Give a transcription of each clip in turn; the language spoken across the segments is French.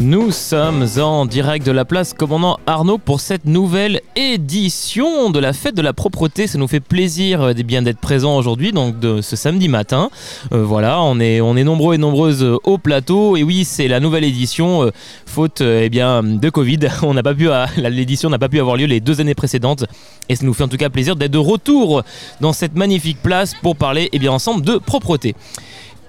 Nous sommes en direct de la place commandant Arnaud pour cette nouvelle édition de la fête de la propreté. Ça nous fait plaisir euh, bien d'être présents aujourd'hui, donc de ce samedi matin. Euh, voilà, on est, on est nombreux et nombreuses euh, au plateau. Et oui, c'est la nouvelle édition, faute eh bien, de Covid. On n'a pas pu, l'édition n'a pas pu avoir lieu les deux années précédentes. Et ça nous fait en tout cas plaisir d'être de retour dans cette magnifique place pour parler eh bien, ensemble de propreté.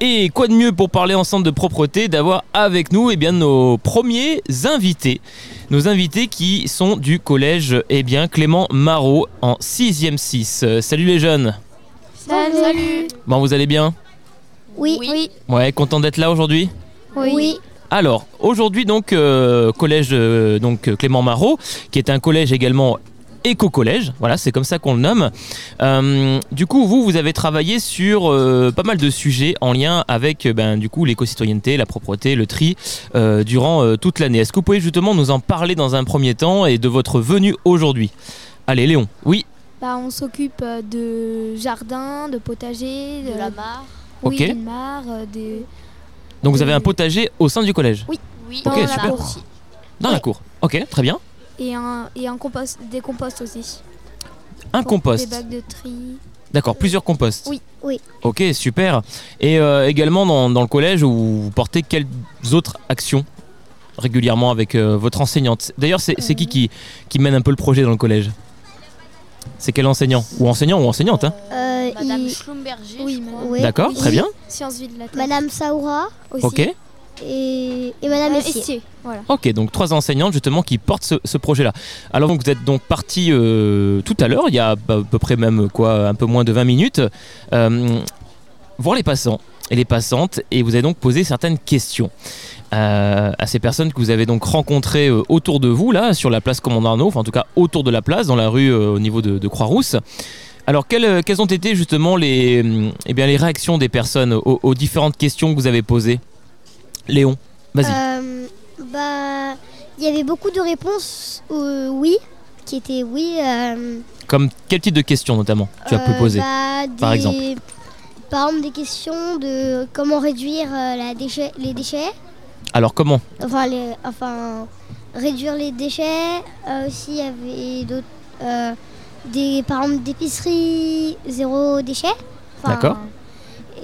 Et quoi de mieux pour parler ensemble de propreté d'avoir avec nous eh bien, nos premiers invités. Nos invités qui sont du collège eh bien, Clément Marot en 6e 6. Euh, salut les jeunes. Salut. Bon, vous allez bien? Oui. Oui. Ouais, content d'être là aujourd'hui? Oui. Alors, aujourd'hui donc euh, collège euh, donc Clément Marot, qui est un collège également éco-collège, voilà, c'est comme ça qu'on le nomme. Euh, du coup, vous, vous avez travaillé sur euh, pas mal de sujets en lien avec euh, ben, du coup l'éco-citoyenneté, la propreté, le tri euh, durant euh, toute l'année. Est-ce que vous pouvez justement nous en parler dans un premier temps et de votre venue aujourd'hui? Allez, Léon. Oui. Bah, on s'occupe de jardin, de potager, De la mare. oui, Ok. d'une mare, euh, des... Donc vous avez un potager au sein du collège, Oui. Dans Ok, la super. cour. aussi. dans la cour. Ok, très bien. Et un et un compost, des composts aussi. Un Pour compost. Des bacs de tri. D'accord, plusieurs composts. Oui, oui. Ok, super. Et euh, également dans, dans le collège, où vous portez quelles autres actions régulièrement avec euh, votre enseignante? D'ailleurs, c'est c'est qui, qui qui mène un peu le projet dans le collège? C'est quel enseignant? Ou enseignant ou enseignante hein? Euh, Madame il- Schlumberger. Oui, je crois. madame. ouais. D'accord, oui. très bien. Sciences vie de la terre. Madame Saoura aussi. Ok. Et, et Madame Euh, Essier. Essier, Voilà. Ok, donc trois enseignantes justement qui portent ce, ce projet-là. Alors donc vous êtes donc parti euh, tout à l'heure, il y a à peu près même quoi, un peu moins de 20 minutes, euh, voir les passants et les passantes et vous avez donc posé certaines questions euh, à ces personnes que vous avez donc rencontrées euh, autour de vous là sur la place Commandant Arnaud, enfin en tout cas autour de la place, dans la rue euh, au niveau de, de Croix-Rousse. Alors quelles, quelles ont été justement les, hum, eh bien, les réactions des personnes aux, aux différentes questions que vous avez posées? Léon, vas-y. Euh, bah, il y avait beaucoup de réponses euh, oui, qui étaient oui. euh, Comme quel type de questions notamment tu as pu poser bah, par des- exemple Par exemple, des questions de comment réduire la déchet, les déchets. Alors comment? Enfin, les, enfin, réduire les déchets. Aussi, il y avait d'autres. des, par exemple, d'épicerie zéro déchet. Enfin, D'accord.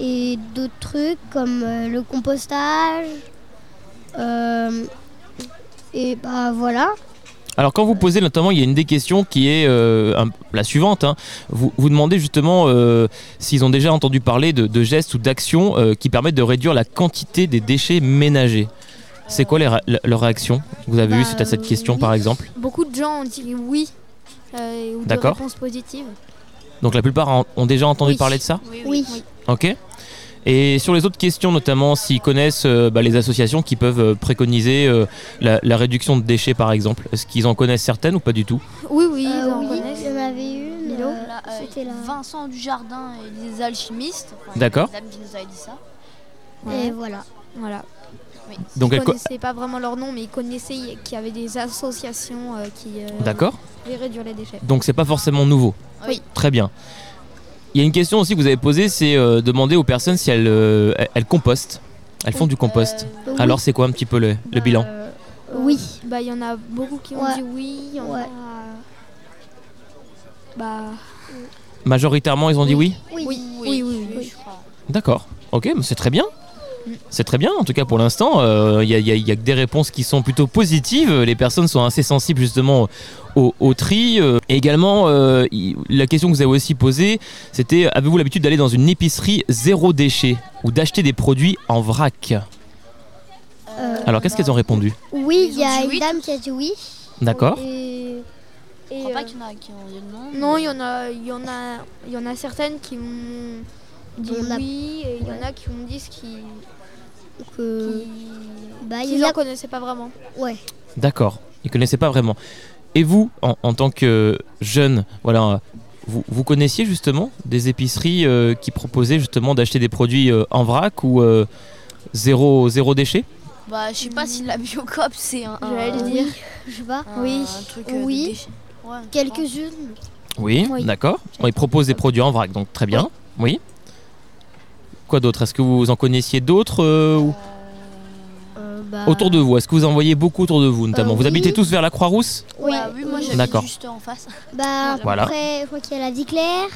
Et d'autres trucs comme euh, le compostage. Euh, et bah voilà. Alors quand vous posez notamment, il y a une des questions qui est euh, un- la suivante. hein. Vous, vous demandez justement euh, s'ils ont déjà entendu parler de, de gestes ou d'actions euh, qui permettent de réduire la quantité des déchets ménagers. C'est quoi les réactions que vous avez Bah, suite à cette question oui. par exemple? Beaucoup de gens ont dit oui. euh, ou des D'accord. réponses positives. Donc la plupart ont déjà entendu Oui. parler de ça? Oui, Oui. Oui. Ok. Et sur les autres questions, notamment s'ils connaissent euh, bah, les associations qui peuvent euh, préconiser euh, la, la réduction de déchets par exemple, est-ce qu'ils en connaissent certaines ou pas du tout? Oui, oui, Euh, ils en oui, connaissent. il y en avait une. Euh, Là, euh, C'était là. Vincent Dujardin et les alchimistes. Enfin, D'accord. La dame qui nous avait dit ça. Et voilà. Voilà. Oui. Donc ils elle co- connaissaient pas vraiment leur nom, mais ils connaissaient qu'il y avait des associations euh, qui euh, D'accord. réduire les déchets. Donc c'est pas forcément nouveau. Oui. Très bien. Il y a une question aussi que vous avez posée, c'est euh, demander aux personnes si elles, euh, elles- compostent. Elles font du compost. Oui. Alors c'est quoi un petit peu le, le bilan? Euh, Oui. Bah, il y en a beaucoup qui ont Ouais. dit oui. Il y en Ouais. a. Bah. Majoritairement ils ont dit oui Oui? Oui, oui, oui. D'accord. Ok, mais c'est très bien. C'est très bien, en tout cas pour l'instant. euh, Il y, a, il y a- il y a que des réponses qui sont plutôt positives. Les personnes sont assez sensibles justement au, au tri. euh. Et également, euh, la question que vous avez aussi posée, c'était avez-vous l'habitude d'aller dans une épicerie zéro déchet ou d'acheter des produits en vrac? Euh, Alors qu'est-ce qu'elles ont répondu? Oui, il y ont a une dame qui a dit oui. D'accord Et. Je et, crois pas euh, qu'il y en a qui ont dit non. Non, mais- il y en a, il y en a, il y en a certaines qui m'ont dit On a- oui, et il y en a qui ont dit ce qui, bah, qui il y en n'en a. connaissaient pas vraiment. Ouais. D'accord. Ils ne connaissaient pas vraiment. Et vous, en, en tant que jeune, voilà, vous, vous connaissiez justement des épiceries euh, qui proposaient justement d'acheter des produits euh, en vrac ou euh, zéro, zéro déchet? Bah, je sais pas si la biocop c'est un. J'allais le un- dire. Je sais pas. un- Oui. Un truc euh, de Oui. Ouais. Quelques-unes. Oui, Oui. d'accord. Ils proposent des produits en vrac, donc très bien. Oui. Quoi d'autre Est-ce que vous en connaissiez d'autres euh, ou- Euh, bah, Autour de vous, est-ce que vous en voyez beaucoup autour de vous notamment Euh, Vous oui. habitez tous vers la Croix-Rousse Oui, Bah oui, moi j'habite D'accord. juste en face. Bah, Voilà. après, je crois qu'il y a la vie claire,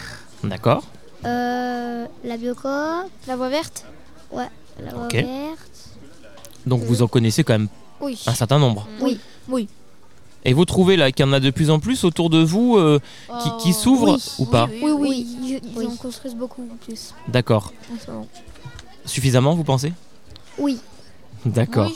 D'accord. euh, la biocop, La voie verte la voie Ok. verte. Donc vous en connaissez quand même Oui. un certain nombre. Oui. Oui. Et vous trouvez là qu'il y en a de plus en plus autour de vous euh, qui, qui s'ouvrent oui. ou pas Oui, oui, Oui. ils, en construisent beaucoup plus D'accord. Suffisamment, vous pensez? Oui. D'accord. Oui.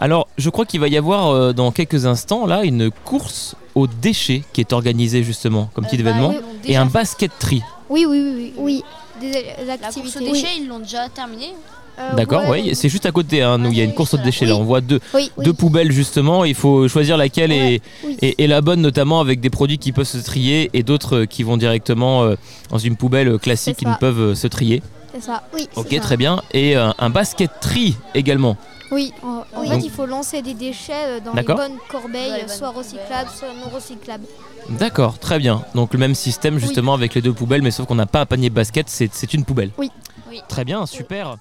Alors, je crois qu'il va y avoir euh, dans quelques instants là une course aux déchets qui est organisée justement comme petit Euh, bah, événement et un basket tri. Oui, oui, oui. oui. Oui. Des La course activités. aux déchets, ils l'ont déjà terminé. Euh, D'accord, ouais. oui, c'est juste à côté. Hein, nous, il y a une course aux déchets là. On voit deux, Oui. Oui. deux poubelles justement. Il faut choisir laquelle est, Oui. est- est la bonne, notamment avec des produits qui peuvent se trier et d'autres qui vont directement euh, dans une poubelle classique C'est qui ne ça. peuvent euh, se trier. C'est ça. Oui. Ok, ça. très bien. Et euh, un basket tri également. Oui. En, en Oui. fait, il faut lancer des déchets dans les D'accord. bonnes corbeilles, Dans les bonnes soit recyclables, soit non recyclables. D'accord, très bien. Donc le même système justement avec les deux poubelles, mais sauf qu'on n'a pas un panier de basket, c'est c'est une poubelle. Oui. Oui. Très bien, super.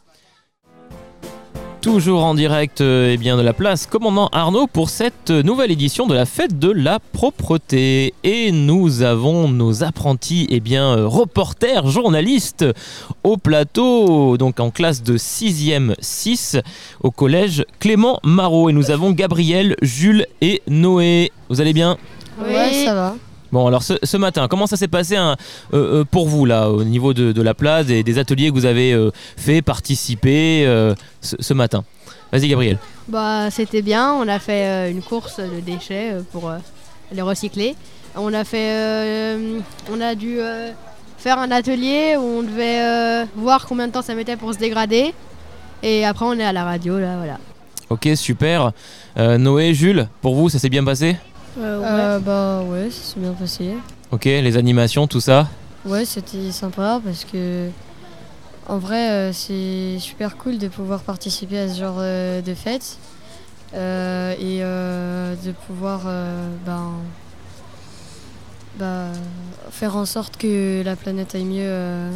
Toujours en direct eh bien, de la place Commandant Arnaud pour cette nouvelle édition de la fête de la propreté. Et nous avons nos apprentis eh bien, reporters, journalistes au plateau, donc en classe de 6e 6 au collège Clément Marot. Et nous avons Gabriel, Jules et Noé. Vous allez bien? Ouais, ça va. Bon, alors ce, ce matin, comment ça s'est passé hein, euh, euh, pour vous, là, au niveau de, de la place, et des ateliers que vous avez euh, fait, participer euh, ce, ce matin? Vas-y, Gabriel. Bah, c'était bien. On a fait euh, une course de déchets euh, pour euh, les recycler. On a fait, euh, on a dû euh, faire un atelier où on devait euh, voir combien de temps ça mettait pour se dégrader. Et après, on est à la radio, là, voilà. Ok, super. Euh, Noé, Jules, pour vous, ça s'est bien passé? Euh, bah ouais, ça s'est bien passé. Ok, les animations, tout ça Ouais, c'était sympa parce que en vrai, euh, c'est super cool de pouvoir participer à ce genre euh, de fête Euh, et euh, de pouvoir euh, ben, bah, faire en sorte que la planète aille mieux euh,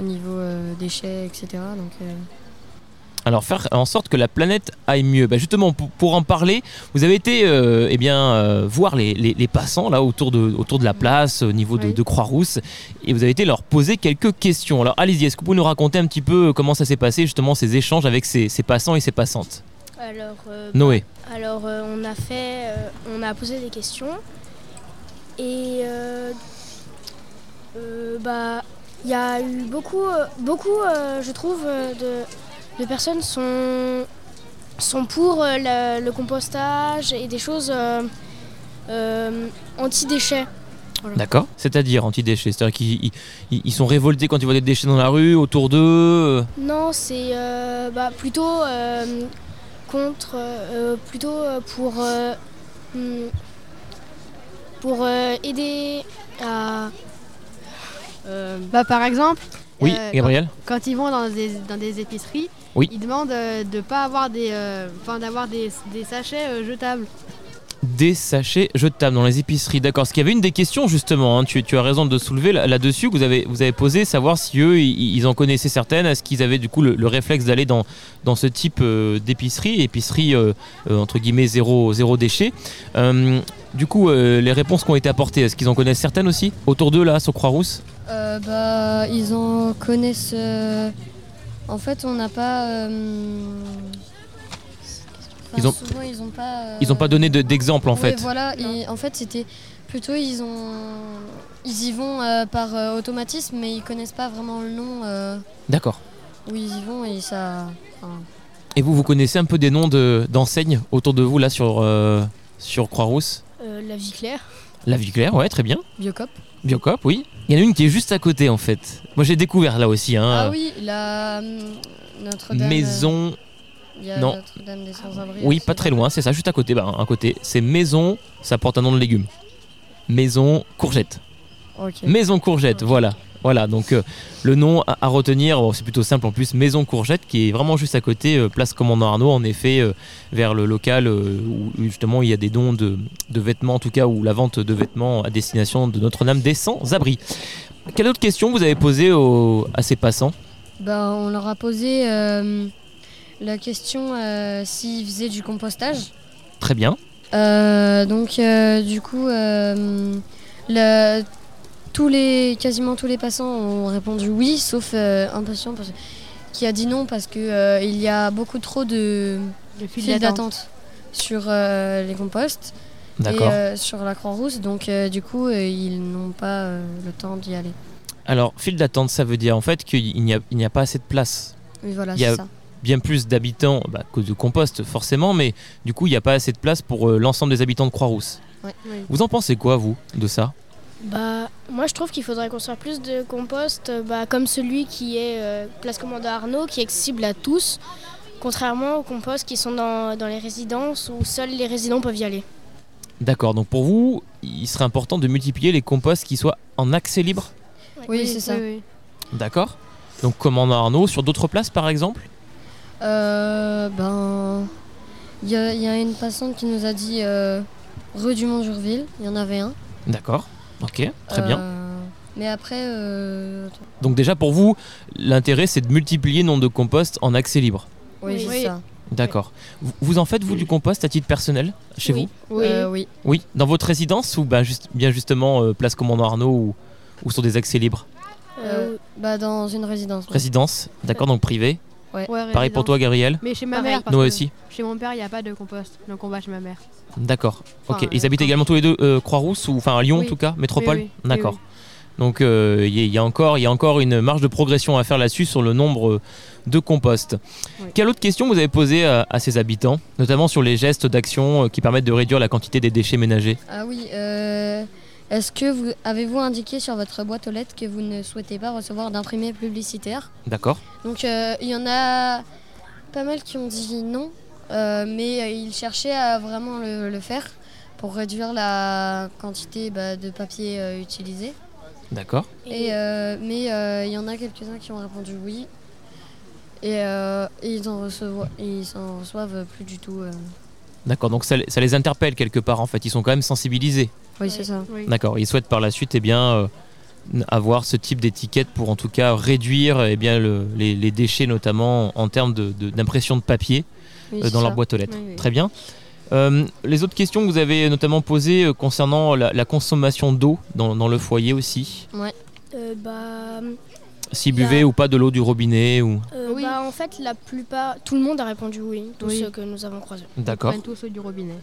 au niveau euh, déchets, etc. Donc, euh, Alors, faire en sorte que la planète aille mieux. Bah, justement, pour, pour en parler, vous avez été euh, eh bien, euh, voir les, les- les passants là autour de, autour de la place, au niveau de, Oui. de Croix-Rousse, et vous avez été leur poser quelques questions. Alors, allez-y, est-ce que vous pouvez nous raconter un petit peu comment ça s'est passé, justement, ces échanges avec ces, ces passants et ces passantes? Alors, euh, Noé. alors euh, on a fait, euh, on a posé des questions et euh, euh, bah il y a eu beaucoup, euh, beaucoup, euh, je trouve, euh, de, de personnes sont sont pour euh, le, le compostage et des choses euh, euh, anti-déchets. D'accord. C'est-à-dire anti-déchets. C'est-à-dire qu'ils ils- sont révoltés quand ils voient des déchets dans la rue, autour d'eux. Non, c'est euh, bah, plutôt euh, contre, euh, plutôt pour, euh, hmm, pour euh, aider à. euh, bah, par exemple, Oui, euh, Gabriel quand, quand ils vont dans des, dans des épiceries, Oui. ils demandent euh, de pas avoir des, euh, enfin, d'avoir des, des sachets euh, jetables. Des sachets jetables dans les épiceries. D'accord. Parce qu'il y avait une des questions, justement, hein, tu, tu as raison de soulever là- là-dessus, que vous avez, vous avez posé, savoir si eux, ils, ils en connaissaient certaines. Est-ce qu'ils avaient du coup le, le réflexe d'aller dans, dans ce type euh, d'épicerie, épicerie euh, euh, entre guillemets zéro, zéro déchet Euh, Du coup, euh, les réponses qui ont été apportées, est-ce qu'ils en connaissent certaines aussi Autour d'eux, là, sur Croix-Rousse? Euh, bah, ils en connaissent. En fait, on n'a pas. euh, enfin, Ils ont- Souvent, ils ont pas. euh, Ils n'ont pas donné de- d'exemple, en fait. voilà. Et en fait, c'était plutôt ils ont. Ils y vont euh, par euh, automatisme, mais ils connaissent pas vraiment le nom euh, D'accord. où ils y vont et ça. enfin, Et vous, vous connaissez un peu des noms de- d'enseignes autour de vous, là, sur, euh, sur Croix-Rousse? Euh, la vie claire. La Vie Claire, ouais, très bien. Biocop. Biocop, oui. Il y en a une qui est juste à côté, en fait. Moi, j'ai découvert là aussi. Hein, Ah oui, la hum, Notre-Dame. Maison. Il y a non. Notre-Dame des Sans-Abri. Oui, aussi. pas très loin, c'est ça, juste à côté. Bah, à côté. C'est Maison, ça porte un nom de légume. Maison Courgette. Maison Courgette, voilà. Voilà, donc euh, le nom à, à retenir, c'est plutôt simple en plus, Maison Courgette, qui est vraiment juste à côté, euh, place Commandant Arnaud, en effet, euh, vers le local où justement il y a des dons de, de vêtements, en tout cas, ou la vente de vêtements à destination de Notre-Dame des Sans-Abri. Quelle autre question vous avez posée aux- à ces passants? Ben, on leur a posé la question s'ils faisaient du compostage. Très bien. Donc du coup, le- tous les, quasiment tous les passants ont répondu oui, sauf euh, un patient parce- qui a dit non parce que euh, il y a beaucoup trop de Le fil files d'attente. sur euh, les composts et euh, sur la Croix-Rousse. Donc euh, du coup, euh, ils n'ont pas euh, le temps d'y aller. Alors, file d'attente, ça veut dire en fait qu'il n'y a, il n'y a pas assez de place. Oui, voilà, Il y a- c'est ça. Bien plus d'habitants, bah, à cause de compost forcément, mais du coup, il n'y a pas assez de place pour euh, l'ensemble des habitants de Croix-Rousse. Oui. Vous en pensez quoi, vous, de ça? Bah, moi je trouve qu'il faudrait construire plus de compost, euh, bah, comme celui qui est euh, Place Commandant Arnaud, qui est accessible à tous, contrairement aux composts qui sont dans, dans les résidences où seuls les résidents peuvent y aller. D'accord, donc pour vous, il serait important de multiplier les composts qui soient en accès libre Oui, c'est ça. oui. D'accord Donc, commandant Arnaud, sur d'autres places par exemple Euh, ben, il y, a- il y a une passante qui nous a dit euh, rue du Mont-Jurville, il y en avait un. D'accord, ok, très bien. Euh, Mais après, euh, Donc déjà pour vous, l'intérêt c'est de multiplier le nombre de composts en accès libre. oui, Oui. ça. D'accord. Vous, vous en faites vous du compost à titre personnel chez Oui. vous Oui. Euh, oui. Oui. Dans votre résidence ou ben, juste, bien justement euh, place Commandant Arnaud ou, ou sur des accès libres Euh, bah, dans une résidence. oui. Résidence, d'accord, donc privé. Ouais, Pareil pour toi Gabriel Mais chez ma Pareil. mère, parce Nous que aussi. chez mon père, il n'y a pas de compost. Donc on va chez ma mère. D'accord. Ok. Enfin, Ils euh, habitent également tous les deux euh, Croix-Rousse ou enfin à Lyon Oui. en tout cas, métropole. Oui, oui, oui, D'accord. Donc euh, il y, a- il y a encore il y a encore une marge de progression à faire là-dessus sur le nombre euh, de compost. Oui. Quelle autre question vous avez posée à, à ces habitants, notamment sur les gestes d'action euh, qui permettent de réduire la quantité des déchets ménagers? Ah oui. euh, Est-ce que vous avez-vous indiqué sur votre boîte aux lettres que vous ne souhaitez pas recevoir d'imprimés publicitaires? D'accord. Donc euh, il y en a pas mal qui ont dit non, euh, mais euh, ils cherchaient à vraiment le, le faire pour réduire la quantité bah, de papier euh, utilisé. D'accord. Et, euh, mais euh, il y en a quelques-uns qui ont répondu oui. Et, euh, et ils en reçoivent, ils s'en reçoivent plus du tout. D'accord. Donc ça, ça les interpelle quelque part en fait. Ils sont quand même sensibilisés. Oui, c'est ça. Oui. D'accord. Ils souhaitent par la suite eh bien euh, avoir ce type d'étiquette pour en tout cas réduire eh bien le- les, les déchets notamment en termes de- de- d'impression de, papier. Oui, euh, dans leur ça. boîte aux lettres. Oui, oui. Très bien. Euh, les autres questions que vous avez notamment posées concernant la, la consommation d'eau dans, dans le foyer aussi, Euh, bah, si Il y a- buvez ou pas de l'eau du robinet ou euh, Oui. bah, en fait, la plupart, tout le monde a répondu oui, tous Oui. ceux que nous avons croisés. d'accord, Ils prennent tous ceux du robinet.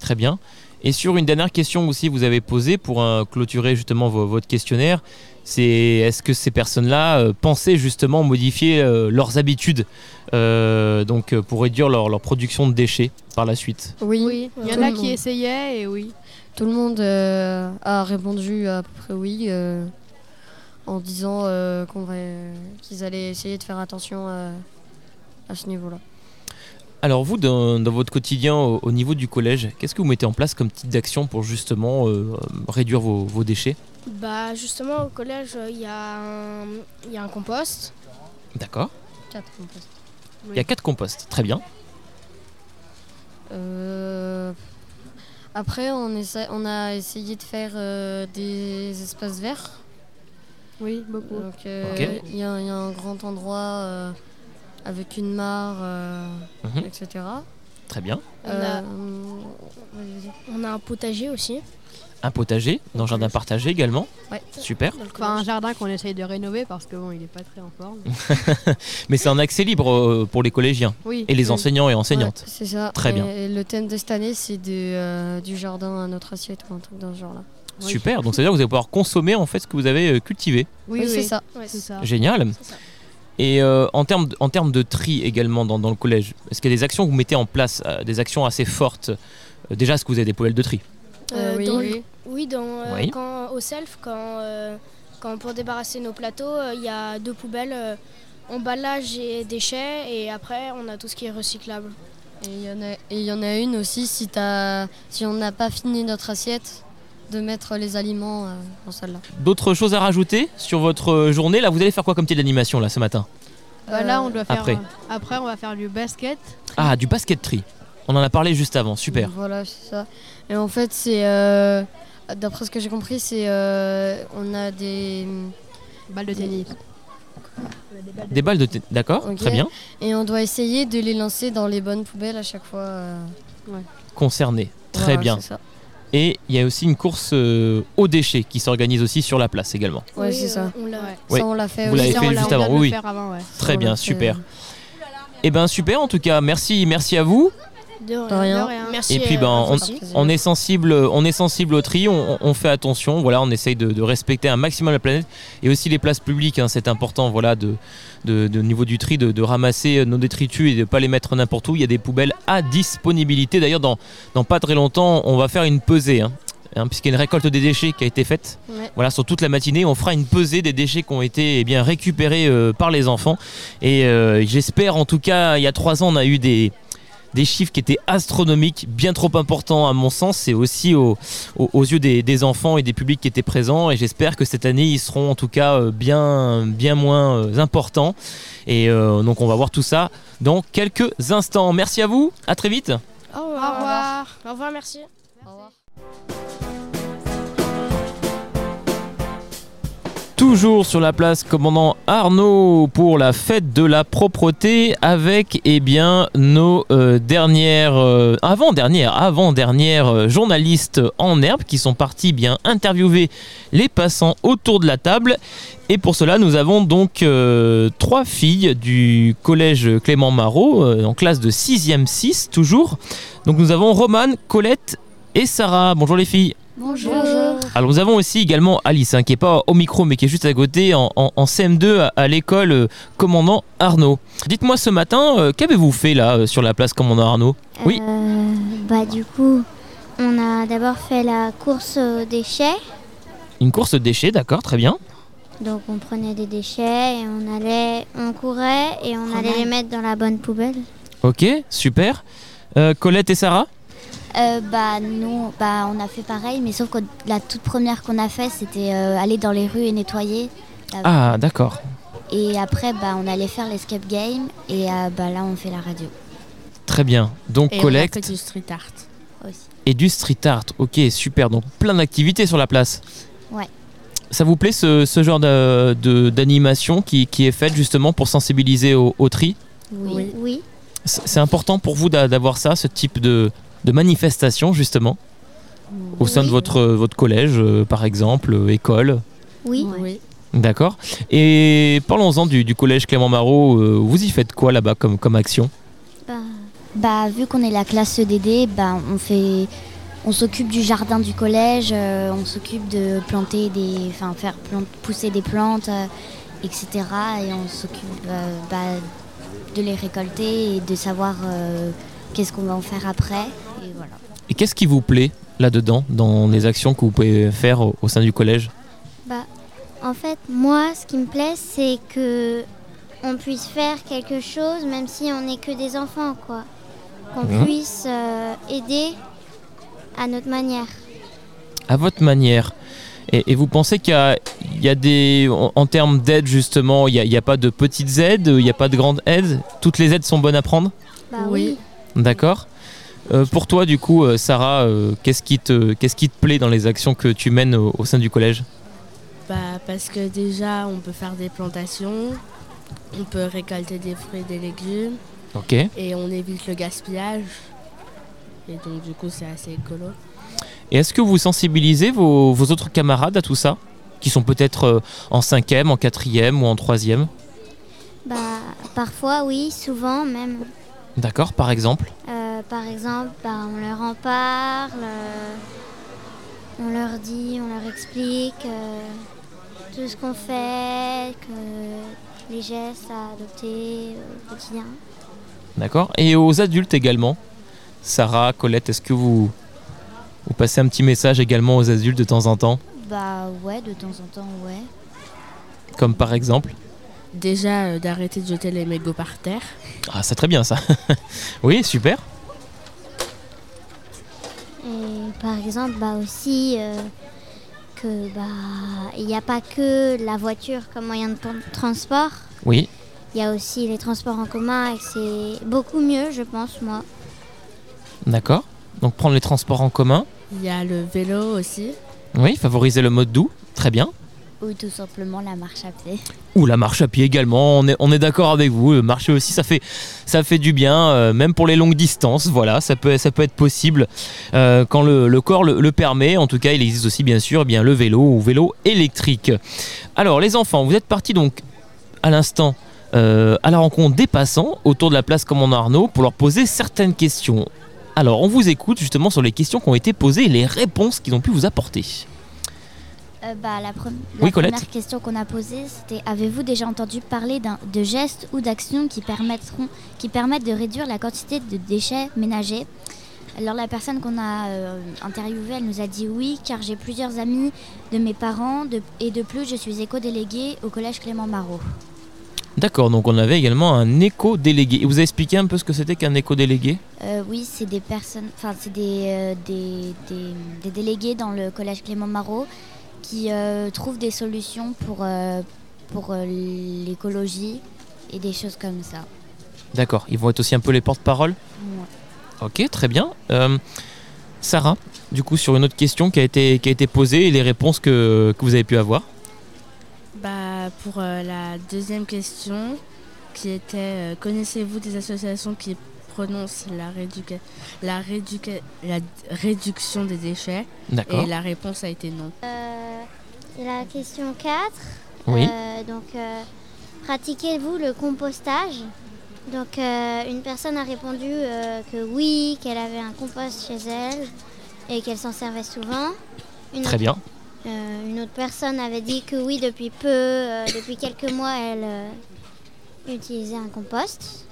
très bien. Et sur une dernière question aussi vous avez posée pour euh, clôturer justement vo- votre questionnaire, c'est est-ce que ces personnes-là euh, pensaient justement modifier euh, leurs habitudes euh, donc euh, pour réduire leur, leur production de déchets par la suite? Oui, Oui, il y en a qui essayaient et oui. Tout le monde euh, a répondu à peu près oui, euh, en disant euh, qu'on va, qu'ils allaient essayer de faire attention euh, à ce niveau-là. Alors vous, dans, dans votre quotidien au, au niveau du collège, qu'est-ce que vous mettez en place comme type d'action pour justement euh, réduire vos, vos déchets? Bah, justement, au collège, euh, il y, a un- il y a un compost. D'accord. Quatre composts. Il y a quatre composts, très bien. Euh, après, on, essaie, on a essayé de faire euh, des espaces verts. Oui, beaucoup. Donc, euh, il y, a il y a un grand endroit euh, avec une mare, euh, Mhm. etc. Très bien. On, a, vas-y. on a un potager aussi. Un potager, dans le jardin partagé également. Ouais. Super. Enfin, un jardin qu'on essaye de rénover parce que bon, il est pas très en forme. Mais c'est en accès libre euh, pour les collégiens Oui. et les Oui. enseignants et enseignantes. Ouais, c'est ça. Très Et bien. le thème de cette année, c'est euh, du jardin à notre assiette ou un truc dans ce genre-là. Oui. Super. Donc ça veut dire que vous allez pouvoir consommer en fait ce que vous avez euh, cultivé. Oui, Oui, oui, c'est ça. Ça. Génial. ça. Et euh, en termes de, en termes de tri également dans, dans le collège, est-ce qu'il y a des actions que vous mettez en place, euh, des actions assez fortes Euh, Déjà, est-ce que vous avez des poubelles de tri? Euh, oui, dans oui. Oui, dans, euh, Oui. Quand, au self, quand, euh, quand pour débarrasser nos plateaux, euh, il y a deux poubelles, euh, emballage et déchets, et après on a tout ce qui est recyclable. Et il y en a- et il y en a une aussi, si on n'a pas fini notre assiette, de mettre les aliments euh, dans celle-là. D'autres choses à rajouter sur votre euh, journée Là, vous allez faire quoi comme type d'animation là ce matin? Bah, là, on doit faire. Après. euh, après, on va faire du basket. Ah, du basket tri. On en a parlé juste avant. Super. Voilà, c'est ça. Et en fait, c'est. euh, D'après ce que j'ai compris, c'est. euh, on a des. Balle de tennis. Des balles de tennis. D'accord, très bien. Et on doit essayer de les lancer dans les bonnes poubelles à chaque fois. euh, Concerné. Très voilà, bien. Et il y a aussi une course euh, aux déchets qui s'organise aussi sur la place également. Ouais, Oui, c'est ça. euh, on l'a- Ouais. Oui. Ça, on l'a fait Vous l'avez fait juste avant, oui, avant, ouais. Très bien, fait, super. euh, Eh ben super en tout cas, merci, merci à vous. De rien. De. Merci. Et puis euh, ben à on, est sensible, on est sensible au tri, on, on fait attention, voilà, on essaye de, de respecter un maximum la planète et aussi les places publiques, hein, c'est important, voilà, de, de, de niveau du tri, de, de ramasser nos détritus et de pas les mettre n'importe où. Il y a des poubelles à disponibilité. D'ailleurs, dans, dans pas très longtemps, on va faire une pesée. Hein. hein, puisqu'il y a une récolte des déchets qui a été faite. Ouais. Voilà, sur toute la matinée, on fera une pesée des déchets qui ont été eh bien récupérés euh, par les enfants. Et euh, j'espère, en tout cas, il y a trois ans, on a eu des, des chiffres qui étaient astronomiques, bien trop importants à mon sens, et aussi au- au- aux yeux des, des enfants et des publics qui étaient présents. Et j'espère que cette année, ils seront en tout cas euh, bien, bien moins euh, importants. Et euh, donc, on va voir tout ça dans quelques instants. Merci à vous, à très vite. Au Au revoir. revoir. Au revoir, Toujours sur la place commandant Arnaud pour la fête de la propreté avec eh bien nos euh, dernières euh, avant-dernières avant-dernières euh, journalistes en herbe qui sont partis bien interviewer les passants autour de la table et pour cela nous avons donc trois filles du collège Clément Marot en classe de 6e 6 toujours. Donc nous avons Romane, Colette et Sarah. Bonjour les filles. Bonjour. Alors nous avons aussi également Alice, hein, qui est pas au micro mais qui est juste à côté en, en- en CM2 à, à l'école euh, commandant Arnaud. Dites-moi ce matin, euh, qu'avez-vous fait là euh, sur la place commandant Arnaud? Oui. Euh, bah du coup, on a d'abord fait la course aux déchets. Une course de déchets, d'accord, très bien. Donc on prenait des déchets et on allait, on courait et on allait les mettre dans la bonne poubelle. Ok, super. Euh, Colette et Sarah? Euh, bah nous, bah on a fait pareil, mais sauf que la toute première qu'on a fait, c'était euh, aller dans les rues et nettoyer. Ah, d'accord. Et après, bah on allait faire l'escape game et euh, bah là on fait la radio Très bien. Donc Et on a Colette fait du street art. aussi. et du street art. Ok, super. Donc plein d'activités sur la place. Ouais. Ça vous plaît ce, ce genre de- de- d'animation qui, qui est faite justement pour sensibiliser au, au tri? Oui. Oui. C'est important pour vous d'a- d'avoir ça, ce type de, de manifestation justement au sein de votre, votre collège, euh, par exemple, euh, école. Oui. Oui. D'accord. Et parlons-en du, du collège Clément Marot. euh, vous y faites quoi là-bas comme, comme action? Bah, Bah vu qu'on est la classe EDD, bah on fait, on s'occupe du jardin du collège, euh, on s'occupe de planter des, enfin faire pousser des plantes, euh, etc. Et on s'occupe euh, bah, de les récolter et de savoir euh, qu'est-ce qu'on va en faire après. Et qu'est-ce qui vous plaît là-dedans, dans les actions que vous pouvez faire au, au sein du collège? Bah, en fait, moi, ce qui me plaît, c'est que on puisse faire quelque chose, même si on n'est que des enfants, quoi. Qu'on puisse euh, aider à notre manière. À votre manière. Et, et vous pensez qu'il y a, il y a des. En, en termes d'aide, justement, il n'y a, il y a pas de petites aides, il n'y a pas de grandes aides? Toutes les aides sont bonnes à prendre? Bah Oui. oui. D'accord. Euh, pour toi, du coup, euh, Sarah, euh, qu'est-ce qui, te, qu'est-ce qui te plaît dans les actions que tu mènes au, au sein du collège? Bah, parce que déjà, on peut faire des plantations, on peut récolter des fruits et des légumes, Ok. et on évite le gaspillage. Et donc, du coup, c'est assez écolo. Et est-ce que vous sensibilisez vos, vos autres camarades à tout ça? Qui sont peut-être euh, en cinquième, en quatrième ou en troisième? Bah, parfois, oui, souvent même. D'accord, par exemple Euh, par exemple, bah, on leur en parle, euh, on leur dit, on leur explique euh, tout ce qu'on fait, que les gestes à adopter au quotidien. D'accord. Et aux adultes également Sarah, Colette, est-ce que vous, vous passez un petit message également aux adultes de temps en temps? Bah ouais, de temps en temps, ouais. Comme par exemple? Déjà, euh, d'arrêter de jeter les mégots par terre. Ah, c'est très bien ça. oui, super. Et par exemple, bah aussi euh, que bah il n'y a pas que la voiture comme moyen de tran- transport. Oui. Il y a aussi les transports en commun et c'est beaucoup mieux, je pense moi. D'accord. Donc prendre les transports en commun. Il y a le vélo aussi. Oui, favoriser le mode doux. Très bien. Ou tout simplement la marche à pied. Ou la marche à pied également, on est, on est d'accord avec vous. Marcher aussi, ça fait, ça fait du bien, euh, même pour les longues distances. Voilà, ça peut, ça peut être possible euh, quand le, le corps le, le permet. En tout cas, il existe aussi bien sûr eh bien, le vélo ou vélo électrique. Alors, les enfants, vous êtes partis donc à l'instant euh, à la rencontre des passants autour de la place Commandant Arnaud pour leur poser certaines questions. Alors, on vous écoute justement sur les questions qui ont été posées et les réponses qu'ils ont pu vous apporter. Euh, bah, la, pre- première question qu'on a posée, c'était avez-vous déjà entendu parler de gestes ou d'actions qui permettront, qui permettent de réduire la quantité de déchets ménagers? Alors la personne qu'on a euh, interviewée, elle nous a dit oui, car j'ai plusieurs amis de mes parents de- et de plus, je suis éco-déléguée au collège Clément Marot. D'accord, donc on avait également un éco-délégué. Et vous avez expliqué un peu ce que c'était qu'un éco-délégué? Euh, oui, c'est des personnes, enfin c'est des, des, des- des délégués dans le collège Clément Marot qui euh, trouvent des solutions pour, euh, pour euh, l'écologie et des choses comme ça. D'accord, ils vont être aussi un peu les porte-parole Ouais. Ok, très bien. Euh, Sarah, du coup, sur une autre question qui a été, qui a été posée et les réponses que, que vous avez pu avoir. Bah, pour euh, la deuxième question, qui était euh, connaissez-vous des associations qui prononcent la, réduca- la, réduca- la réduction des déchets. Et la réponse a été non. Euh, c'est la question 4. Oui. Euh, donc, euh, pratiquez-vous le compostage? Donc, euh, une personne a répondu euh, que oui, qu'elle avait un compost chez elle et qu'elle s'en servait souvent. Une Très autre, bien. euh, une autre personne avait dit que oui, depuis peu, euh, depuis quelques mois, elle euh, utilisait un compost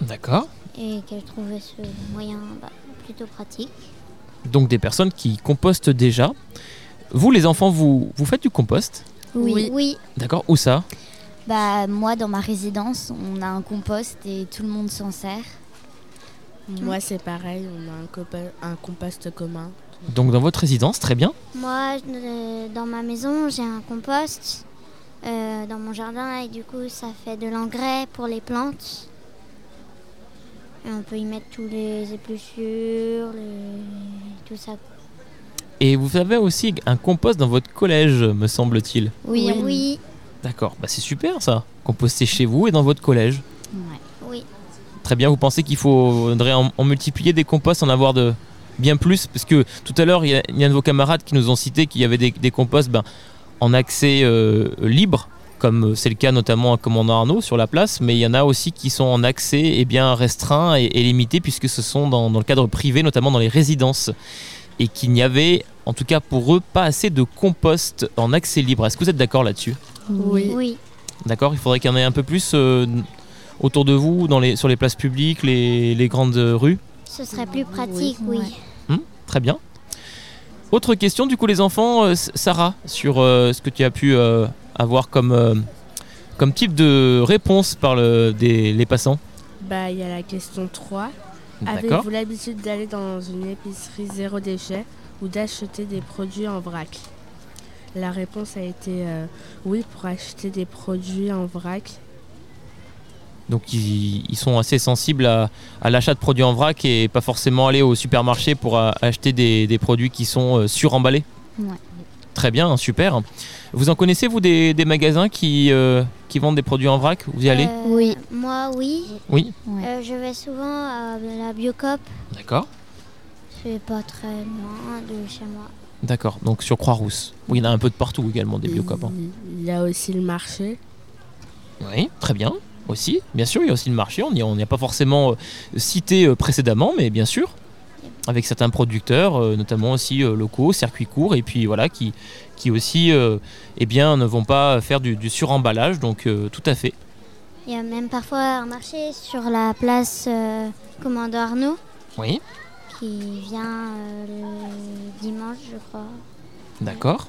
D'accord. et qu'elle trouvait ce moyen bah, plutôt pratique. Donc des personnes qui compostent déjà. Vous, les enfants, vous, vous faites du compost? Oui. Oui. D'accord. Où ça? Bah moi dans ma résidence, on a un compost et tout le monde s'en sert. Moi, c'est pareil, on a un, compost commun. Donc dans votre résidence, très bien. Moi, euh, dans ma maison, j'ai un compost euh, dans mon jardin et du coup, ça fait de l'engrais pour les plantes. Et on peut y mettre tous les épluchures, les... tout ça. Et vous avez aussi un compost dans votre collège, me semble-t-il. Oui, Oui. oui, D'accord. Bah, c'est super ça. Composter chez vous et dans votre collège. oui. Très bien, vous pensez qu'il faudrait en, en multiplier des composts, en avoir de bien plus? Parce que tout à l'heure, il y, y a un de vos camarades qui nous ont cité qu'il y avait des, des composts ben, en accès euh, libre, comme c'est le cas notamment à Commandant Arnaud sur la place, mais il y en a aussi qui sont en accès eh bien, restreint et, et limité, puisque ce sont dans, dans le cadre privé, notamment dans les résidences, et qu'il n'y avait, en tout cas pour eux, pas assez de compost en accès libre. Est-ce que vous êtes d'accord là-dessus? Oui. Oui. D'accord Il faudrait qu'il y en ait un peu plus euh, autour de vous, dans les, sur les places publiques, les, les grandes rues? Ce serait plus pratique, oui. Ouais. Très bien. Autre question, du coup, les enfants, euh, Sarah, sur euh, ce que tu as pu euh, avoir comme, euh, comme type de réponse par le, des, les passants. Bah, il y a la question 3. D'accord. Avez-vous l'habitude d'aller dans une épicerie zéro déchet ou d'acheter des produits en vrac? La réponse a été euh, oui pour acheter des produits en vrac. Donc, ils, ils sont assez sensibles à, à l'achat de produits en vrac et pas forcément aller au supermarché pour euh, acheter des, des produits qui sont euh, suremballés? Ouais. Très bien, super. Vous en connaissez, vous, des, des magasins qui, euh, qui vendent des produits en vrac? Vous y allez? Euh, Oui. Moi, oui. Oui? Euh, je vais souvent à la Biocop. D'accord. C'est pas très loin de chez moi. D'accord, donc sur Croix-Rousse. Oui, il y en a un peu de partout également, des biocop. hein. Il y a aussi le marché. Oui, très bien. Aussi, bien sûr, il y a aussi le marché. On n'y on n'y a pas forcément cité précédemment, mais bien sûr, avec certains producteurs, euh, notamment aussi euh, locaux, circuits courts, et puis voilà, qui, qui aussi, euh, eh bien, ne vont pas faire du, du suremballage. Donc, tout à fait. Il y a même parfois un marché sur la place Commandant Arnaud Oui, qui vient le dimanche, je crois. d'accord.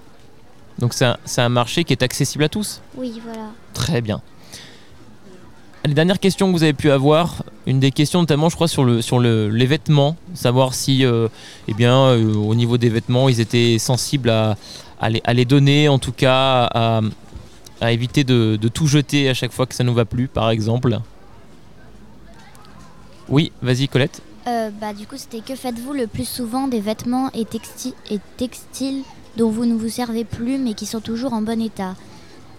Donc, c'est un, c'est un marché qui est accessible à tous. Oui, voilà. Très bien. Les dernières questions que vous avez pu avoir, une des questions notamment, je crois, sur, le, sur le, les vêtements, savoir si, euh, eh bien, euh, au niveau des vêtements, ils étaient sensibles à, les, donner, en tout cas, à, éviter de, tout jeter à chaque fois que ça ne va plus, par exemple. Oui, vas-y, Colette. Euh, bah du coup c'était que faites-vous le plus souvent des vêtements et textiles dont vous ne vous servez plus mais qui sont toujours en bon état?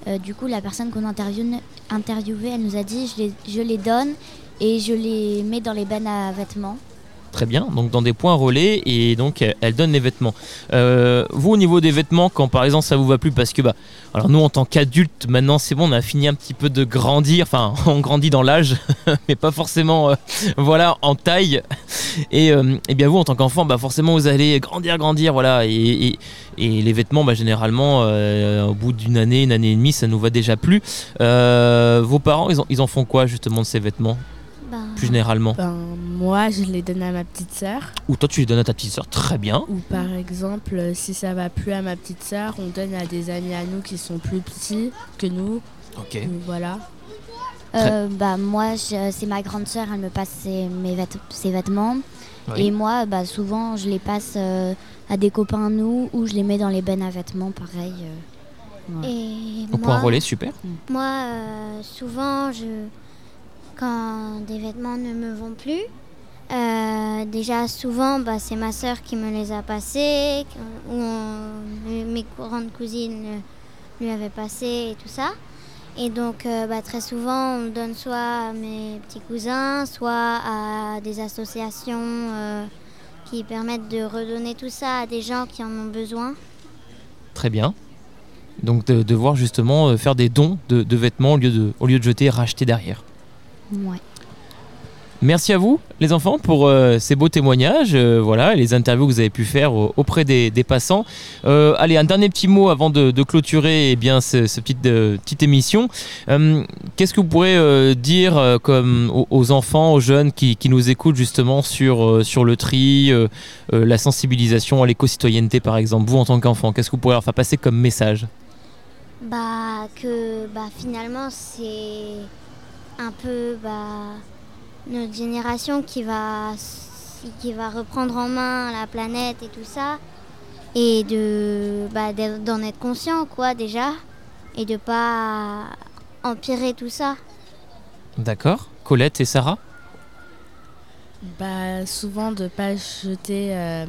Euh, du coup, la personne qu'on a interview- interviewée, elle nous a dit je les, je les donne et je les mets dans les bennes à vêtements. Très bien, donc dans des points relais et donc elle- elle donne les vêtements. Euh, vous au niveau des vêtements, quand par exemple ça vous va plus parce que bah, alors nous en tant qu'adultes maintenant c'est bon, on a fini un petit peu de grandir, enfin on grandit dans l'âge, mais pas forcément euh, voilà en taille. Et, euh, et bien vous en tant qu'enfant, bah forcément vous allez grandir, grandir, voilà. Et, les vêtements, bah, généralement euh, au bout d'une année, une année et demie, ça nous va déjà plus. Euh, vos parents, ils en, ils en font quoi justement de ces vêtements, Ben, plus généralement Ben, moi, je les donne à ma petite sœur. Ou toi tu les donnes à ta petite soeur, très bien. Ou par exemple, si ça va plus à ma petite sœur, on donne à des amis à nous qui sont plus petits que nous. Ok. Voilà. Euh, bah, moi, c'est ma grande sœur, elle me passe ses, mes vêt- ses vêtements. Oui. Et moi, bah, souvent, je les passe euh, à des copains à nous ou je les mets dans les bennes à vêtements, pareil. euh. Ouais. Et Au point moi, relais, super. moi euh, souvent, je, quand des vêtements ne me vont plus, euh, déjà souvent, bah, c'est ma sœur qui me les a passés, ou mes grandes cousines lui avaient passé et tout ça. Et donc, euh, bah, très souvent, on donne soit à mes petits cousins, soit à des associations euh, qui permettent de redonner tout ça à des gens qui en ont besoin. Très bien. Donc de, de voir justement faire des dons de, de vêtements au lieu de, au lieu de jeter et racheter derrière. Ouais. Merci à vous, les enfants, pour euh, ces beaux témoignages, euh, voilà, et les interviews que vous avez pu faire au- auprès des, des passants. Euh, allez, un dernier petit mot avant de, de clôturer eh bien, ce, ce petite, petite émission. Euh, Qu'est-ce que vous pourrez euh, dire euh, comme aux, aux enfants, aux jeunes qui, qui nous écoutent justement sur, euh, sur le tri, euh, euh, la sensibilisation à l'éco-citoyenneté par exemple Vous, en tant qu'enfant, qu'est-ce que vous pourrez leur faire passer comme message? Bah que bah finalement c'est un peu bah notre génération qui va qui va reprendre en main la planète et tout ça et de bah d'en être conscient quoi déjà et de pas empirer tout ça. D'accord Colette et Sarah? Bah, souvent de pas jeter euh,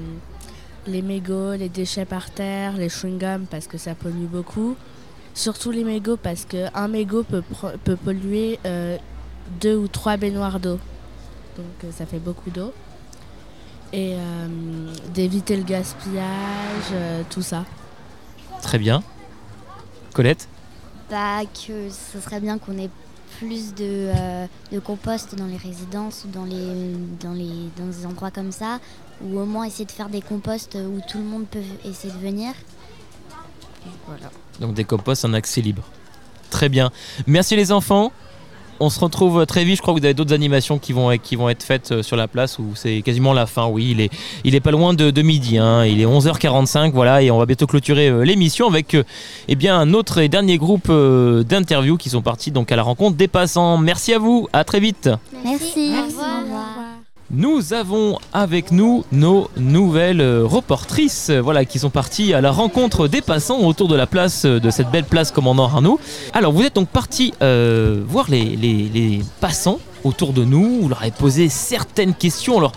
les mégots, les déchets par terre, les chewing-gums parce que ça pollue beaucoup. Surtout les mégots parce qu'un mégot peut, polluer euh, deux ou trois baignoires d'eau. Donc euh, ça fait beaucoup d'eau. Et euh, d'éviter le gaspillage, euh, tout ça. Très bien. Colette? Bah, que ce serait bien qu'on ait plus de, euh, de compost dans les résidences ou dans, les, dans, les, dans des endroits comme ça, ou au moins essayer de faire des composts où tout le monde peut essayer de venir. Voilà. Donc des composts en accès libre. Très bien. Merci les enfants. On se retrouve très vite. Je crois que vous avez d'autres animations qui vont, qui vont être faites euh, sur la place où c'est quasiment la fin. Oui, il est, il est pas loin de, de midi. hein. Il est 11h45. Voilà, et on va bientôt clôturer euh, l'émission avec euh, eh bien, un autre et dernier groupe d'interviews qui sont partis donc à la rencontre des passants. Merci à vous. À très vite. Merci. Au revoir. Nous avons avec nous nos nouvelles euh, reportrices euh, qui sont parties à la rencontre des passants autour de la place, euh, de cette belle place commandant Arnaud. Alors vous êtes donc partis voir les, passants autour de nous, vous leur avez posé certaines questions.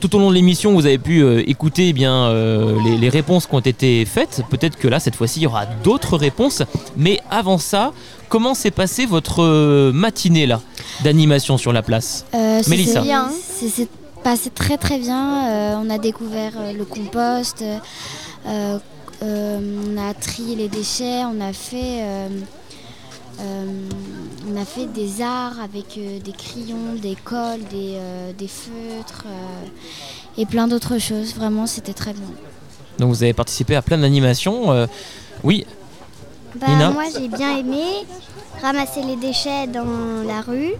Tout au long de l'émission, vous avez pu euh, écouter eh bien, euh, les, les réponses qui ont été faites. Peut-être que là, cette fois-ci, il y aura d'autres réponses. Mais avant ça, comment s'est passée votre euh, matinée là d'animation sur la place? Euh, Mélissa. bien. C'est passé très très bien. On a découvert le compost. on a trié les déchets. On a fait, on a fait des arts avec euh, des crayons, des cols, des, euh, des feutres euh, et plein d'autres choses. Vraiment, c'était très bien. Donc vous avez participé à plein d'animations. euh, oui, Bah, Nina moi j'ai bien aimé ramasser les déchets dans la rue.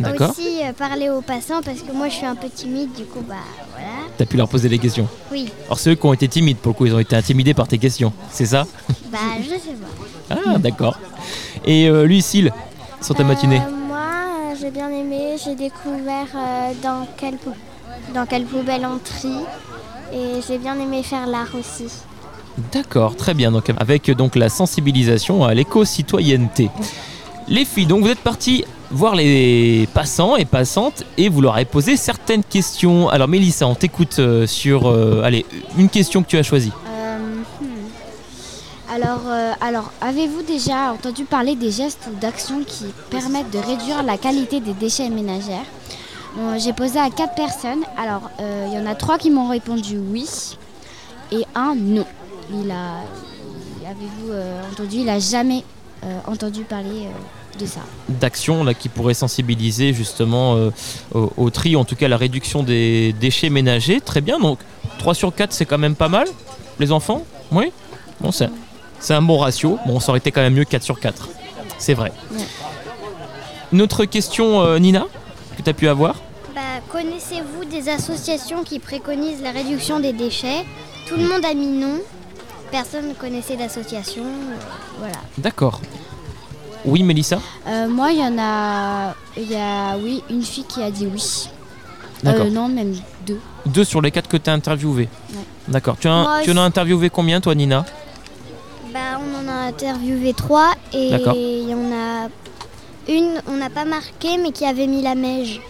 D'accord. Aussi euh, parler aux passants parce que moi je suis un peu timide du coup bah voilà. T'as pu leur poser des questions. Oui. Alors ceux qui ont été timides, pour le coup, ils ont été intimidés par tes questions. C'est ça? Bah je sais pas. Ah, d'accord. Et euh, Lucille, sur ta matinée? Euh, moi euh, j'ai bien aimé, j'ai découvert dans, quelle pou- dans quelle poubelle on trie et j'ai bien aimé faire l'art aussi. D'accord, très bien. Donc avec donc la sensibilisation à l'éco-citoyenneté. Les filles, donc vous êtes parties voir les passants et passantes et vous leur posé certaines questions. Alors Mélissa, on t'écoute euh, sur euh, allez, une question que tu as choisie. Euh, hmm. Alors, alors avez-vous déjà entendu parler des gestes ou d'actions qui permettent de réduire la qualité des déchets ménagères? J'ai posé à quatre personnes. Alors, il y en a trois qui m'ont répondu oui et un non. Il a, avez-vous entendu? Il a jamais entendu parler là qui pourraient sensibiliser justement euh, au, au tri, en tout cas à la réduction des déchets ménagers. Très bien, donc 3 sur 4 c'est quand même pas mal, les enfants? Oui? Bon, c'est, c'est un bon ratio. Bon, ça aurait été quand même mieux 4 sur 4. C'est vrai. Ouais. Une autre question, euh, Nina, que tu as pu avoir? Bah, connaissez-vous des associations qui préconisent la réduction des déchets? Tout le monde a mis non. Personne ne connaissait d'association. euh, Voilà. D'accord. Oui, Mélissa Euh, moi, il y en a, il y a, oui, une fille qui a dit oui. D'accord. Euh, non, même deux. Deux sur les quatre que tu as interviewé. Ouais. D'accord. Tu, as- Moi tu en as interviewé combien, toi, Nina Bah, on en a interviewé trois et il y en a une, on n'a pas marqué, mais qui avait mis la neige.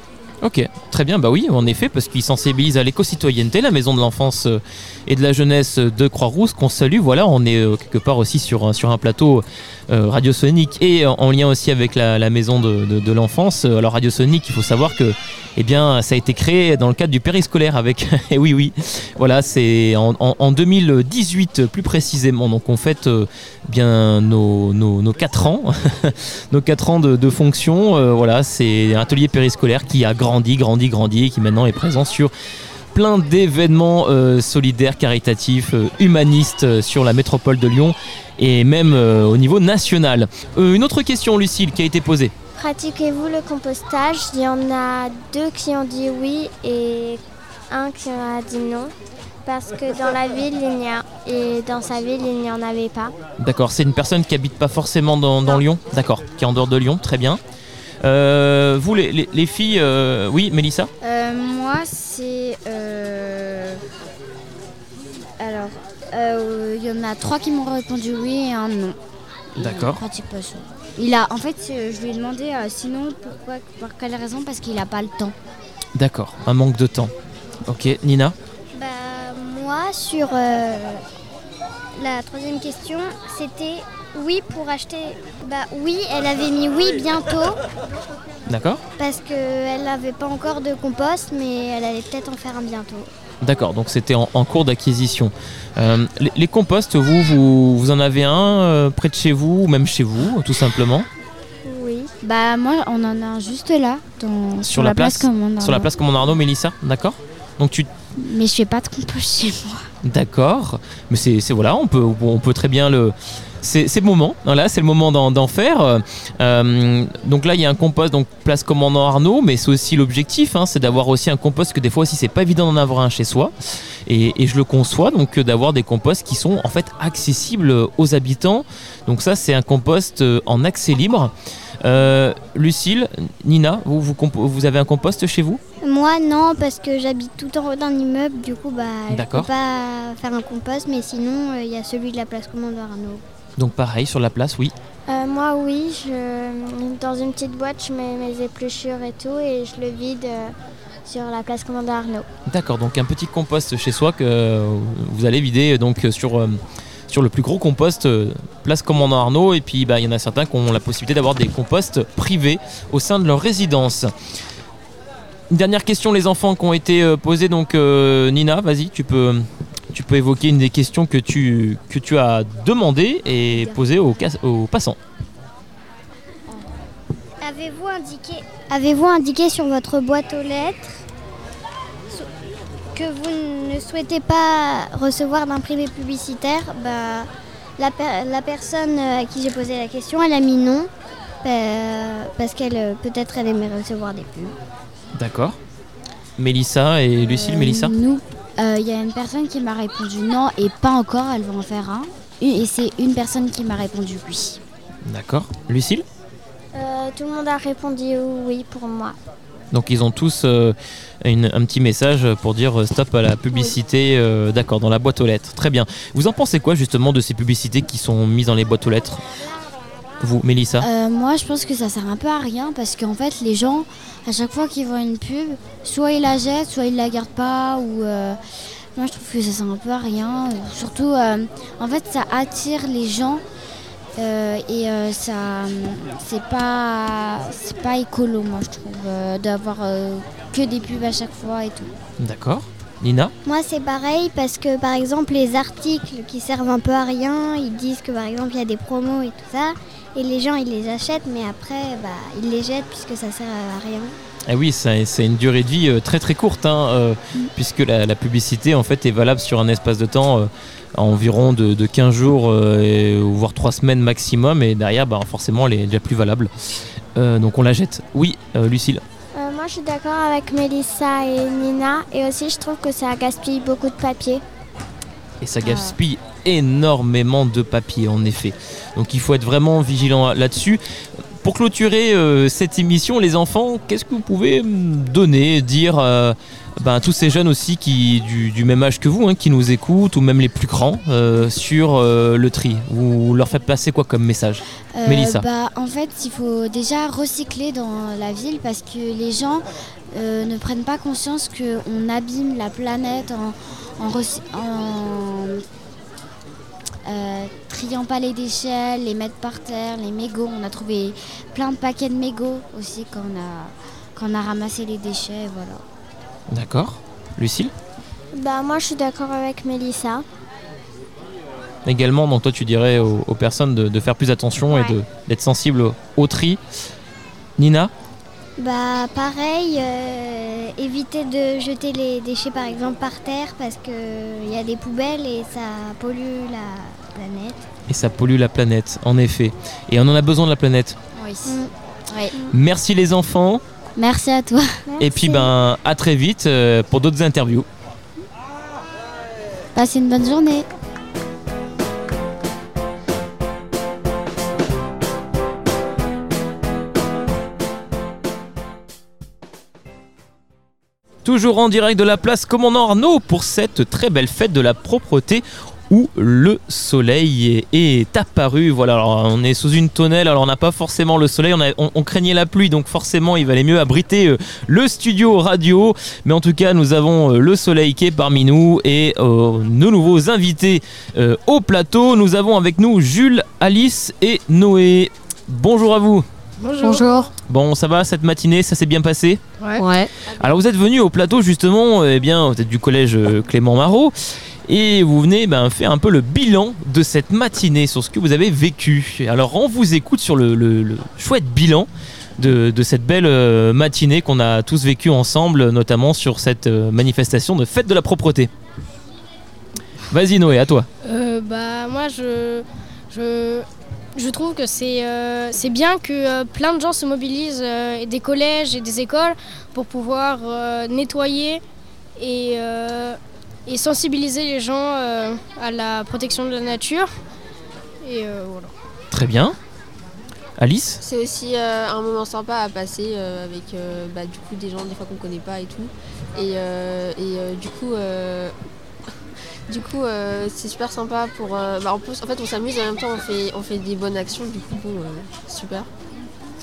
Ok, très bien, bah oui, en effet, parce qu'ils sensibilisent à l'éco-citoyenneté, la maison de l'enfance euh, et de la jeunesse de Croix-Rousse, qu'on salue. Voilà, on est euh, quelque part aussi sur, sur un plateau euh, radiosonique et en, en lien aussi avec la, maison de, l'enfance. Alors, radiosonique, il faut savoir que eh bien, ça a été créé dans le cadre du périscolaire avec. et oui, oui, voilà, c'est en, en- en 2018 plus précisément. Donc, on fête bien nos, nos, nos 4 ans, nos 4 ans de, fonction. Voilà, c'est un atelier périscolaire qui a grandi, grandi, grandi et qui maintenant est présent sur plein d'événements euh, solidaires, caritatifs, euh, humanistes euh, sur la métropole de Lyon et même au niveau national. Une autre question, Lucille, qui a été posée. Pratiquez-vous le compostage? Il y en a deux qui ont dit oui et un qui a dit non. Parce que dans la ville, il n'y a et dans sa ville, il n'y en avait pas. D'accord, c'est une personne qui habite pas forcément dans, dans Lyon? D'accord, qui est en dehors de Lyon, très bien. Euh, vous, les, les- les filles, euh, oui, Mélissa Euh, moi, c'est. Alors, il y en a trois qui m'ont répondu oui et un non. Il D'accord. pratique pas ça. Il a, en fait, je lui ai demandé sinon pourquoi, par quelle raison, parce qu'il n'a pas le temps. D'accord, un manque de temps. Ok, Nina? Bah, moi, sur la troisième question, c'était oui pour acheter. Bah oui, elle avait mis oui bientôt D'accord parce qu'elle n'avait pas encore de compost, mais elle allait peut-être en faire un bientôt. D'accord, donc c'était en, en cours d'acquisition. Euh, les, les composts, vous, vous, vous en avez un euh, près de chez vous, ou même chez vous, tout simplement? Oui. Bah, moi, on en a un juste là, dans, sur, la la, place, place commande. Sur la place Commandant Arnaud, Mélissa D'accord? Donc tu, Mais je fais pas de compost chez moi. D'accord, mais c'est voilà, on peut, on peut très bien le. C'est le moment, voilà, c'est le moment d'en faire. Euh, donc là, il y a un compost, donc place commandant Arnaud, mais c'est aussi l'objectif, hein, c'est d'avoir aussi un compost que des fois aussi c'est pas évident d'en avoir un chez soi. Et, je le conçois, donc euh, d'avoir des composts qui sont en fait accessibles aux habitants. Donc ça, c'est un compost euh, en accès libre. Euh, Lucille, Nina, vous avez un compost chez vous? Moi, non, parce que j'habite tout en haut d'un immeuble, du coup, bah, je peux pas faire un compost, mais sinon, euh, il y a celui de la place Commandeur Arnaud. Donc pareil, sur la place, oui. Euh, moi, oui, je, dans une petite boîte, je mets mes épluchures et tout, et je le vide euh, sur la place Commandeur Arnaud. D'accord, donc un petit compost chez soi que vous allez vider donc sur, euh, sur le plus gros compost euh, place commandant Arnaud et puis bah, il y en a certains qui ont la possibilité d'avoir des composts privés au sein de leur résidence. Une dernière question les enfants qui ont été euh, posés donc euh, Nina, vas-y, tu peux évoquer une des questions que tu as demandées et posées aux, passants. Avez-vous indiqué, sur votre boîte aux lettres que vous ne souhaitez pas recevoir d'imprimés publicitaires bah, la, per- la personne euh, à qui j'ai posé la question, elle a mis non, parce qu'elle peut-être elle recevoir des pubs. D'accord. Mélissa et Lucille, Euh, Mélissa Nous, euh, il y a une personne qui m'a répondu non et pas encore, elle va en faire un. Et c'est une personne qui m'a répondu oui. D'accord. Lucille Euh, tout le monde a répondu oui pour moi. Donc ils ont tous euh, une- un petit message pour dire euh, stop à la publicité, euh, d'accord, dans la boîte aux lettres. Très bien. Vous en pensez quoi justement de ces publicités qui sont mises dans les boîtes aux lettres? Vous, Mélissa Euh, moi, je pense que ça sert un peu à rien parce qu'en fait, les gens, à chaque fois qu'ils voient une pub, soit ils la jettent, soit ils la gardent pas. Ou euh, moi, je trouve que ça sert un peu à rien. Surtout, euh, en fait, ça attire les gens euh, et euh, ça, c'est pas, c'est pas écolo, moi, je trouve, euh, d'avoir euh, que des pubs à chaque fois et tout. D'accord. Nina Moi, c'est pareil parce que, par exemple, les articles qui servent un peu à rien, ils disent que, par exemple, il y a des promos et tout ça, et les gens, ils les achètent, mais après, bah, ils les jettent puisque ça sert à rien. Eh oui, c'est une durée de vie euh, très très courte, hein, euh, puisque la, la publicité en fait est valable sur un espace de temps euh, à environ de, de 15 jours, euh, voire 3 semaines maximum, et derrière, bah, forcément, elle est déjà plus valable. Euh, donc on la jette. Oui, euh, Lucille Euh, moi, je suis d'accord avec Mélissa et Nina, et aussi, je trouve que ça gaspille beaucoup de papier. Et ça gaspille énormément de papier, en effet. Donc il faut être vraiment vigilant là-dessus. Pour clôturer euh, cette émission, les enfants, qu'est-ce que vous pouvez donner, dire euh, ben, à tous ces jeunes aussi qui du, du même âge que vous, hein, qui nous écoutent, ou même les plus grands, euh, sur le tri? Vous leur faites passer quoi comme message? Mélissa. bah, En fait, il faut déjà recycler dans la ville parce que les gens ne prennent pas conscience qu'on abîme la planète en, en, euh, triant pas les déchets, les mettre par terre, les mégots. On a trouvé plein de paquets de mégots aussi quand on a, quand on a ramassé les déchets. Voilà. D'accord Lucille? Bah, moi, je suis d'accord avec Mélissa. Également, donc toi tu dirais aux, aux personnes de, de faire plus attention et de- d'être sensible au, au tri. Nina? Bah pareil, euh, éviter de jeter les déchets par exemple par terre parce qu'il y a des poubelles et ça pollue la planète. Et ça pollue la planète, en effet. Et on en a besoin de la planète. Oui. Mm. Oui. Merci les enfants. Merci à toi. Et puis ben à très vite euh, pour d'autres interviews. Passez une bonne journée. Toujours en direct de la place Commandant Arnaud pour cette très belle fête de la propreté où le soleil est, apparu. Voilà, on est sous une tonnelle, alors on n'a pas forcément le soleil, on, craignait la pluie, donc forcément il valait mieux abriter euh, le studio radio. Mais en tout cas, nous avons euh, le soleil qui est parmi nous et euh, nos nouveaux invités au plateau. Nous avons avec nous Jules, Alice et Noé. Bonjour à vous. Bonjour. Bon, ça va cette matinée, ça s'est bien passé Ouais. Ouais. alors vous êtes venu au plateau justement, eh bien vous êtes du collège euh, Clément Marot et vous venez ben, faire un peu le bilan de cette matinée sur ce que vous avez vécu. Alors on vous écoute sur le, le- le chouette bilan de, de cette belle euh, matinée qu'on a tous vécu ensemble, notamment sur cette euh, manifestation de fête de la propreté. Vas-y Noé, à toi. Euh, bah moi je je, je trouve que c'est euh, c'est bien que euh, plein de gens se mobilisent euh, et des collèges et des écoles pour pouvoir euh, nettoyer et, euh, et sensibiliser les gens euh, à la protection de la nature et euh, voilà. Très bien. Alice? C'est aussi euh, un moment sympa à passer euh, avec euh, bah, du coup des gens des fois qu'on connaît pas et tout. Et, euh, et euh, du coup, euh, du coup euh, c'est super sympa pour. euh, bah, en, plus, en fait, on s'amuse et en même temps on fait, on fait des bonnes actions. Du coup, bon, euh, super.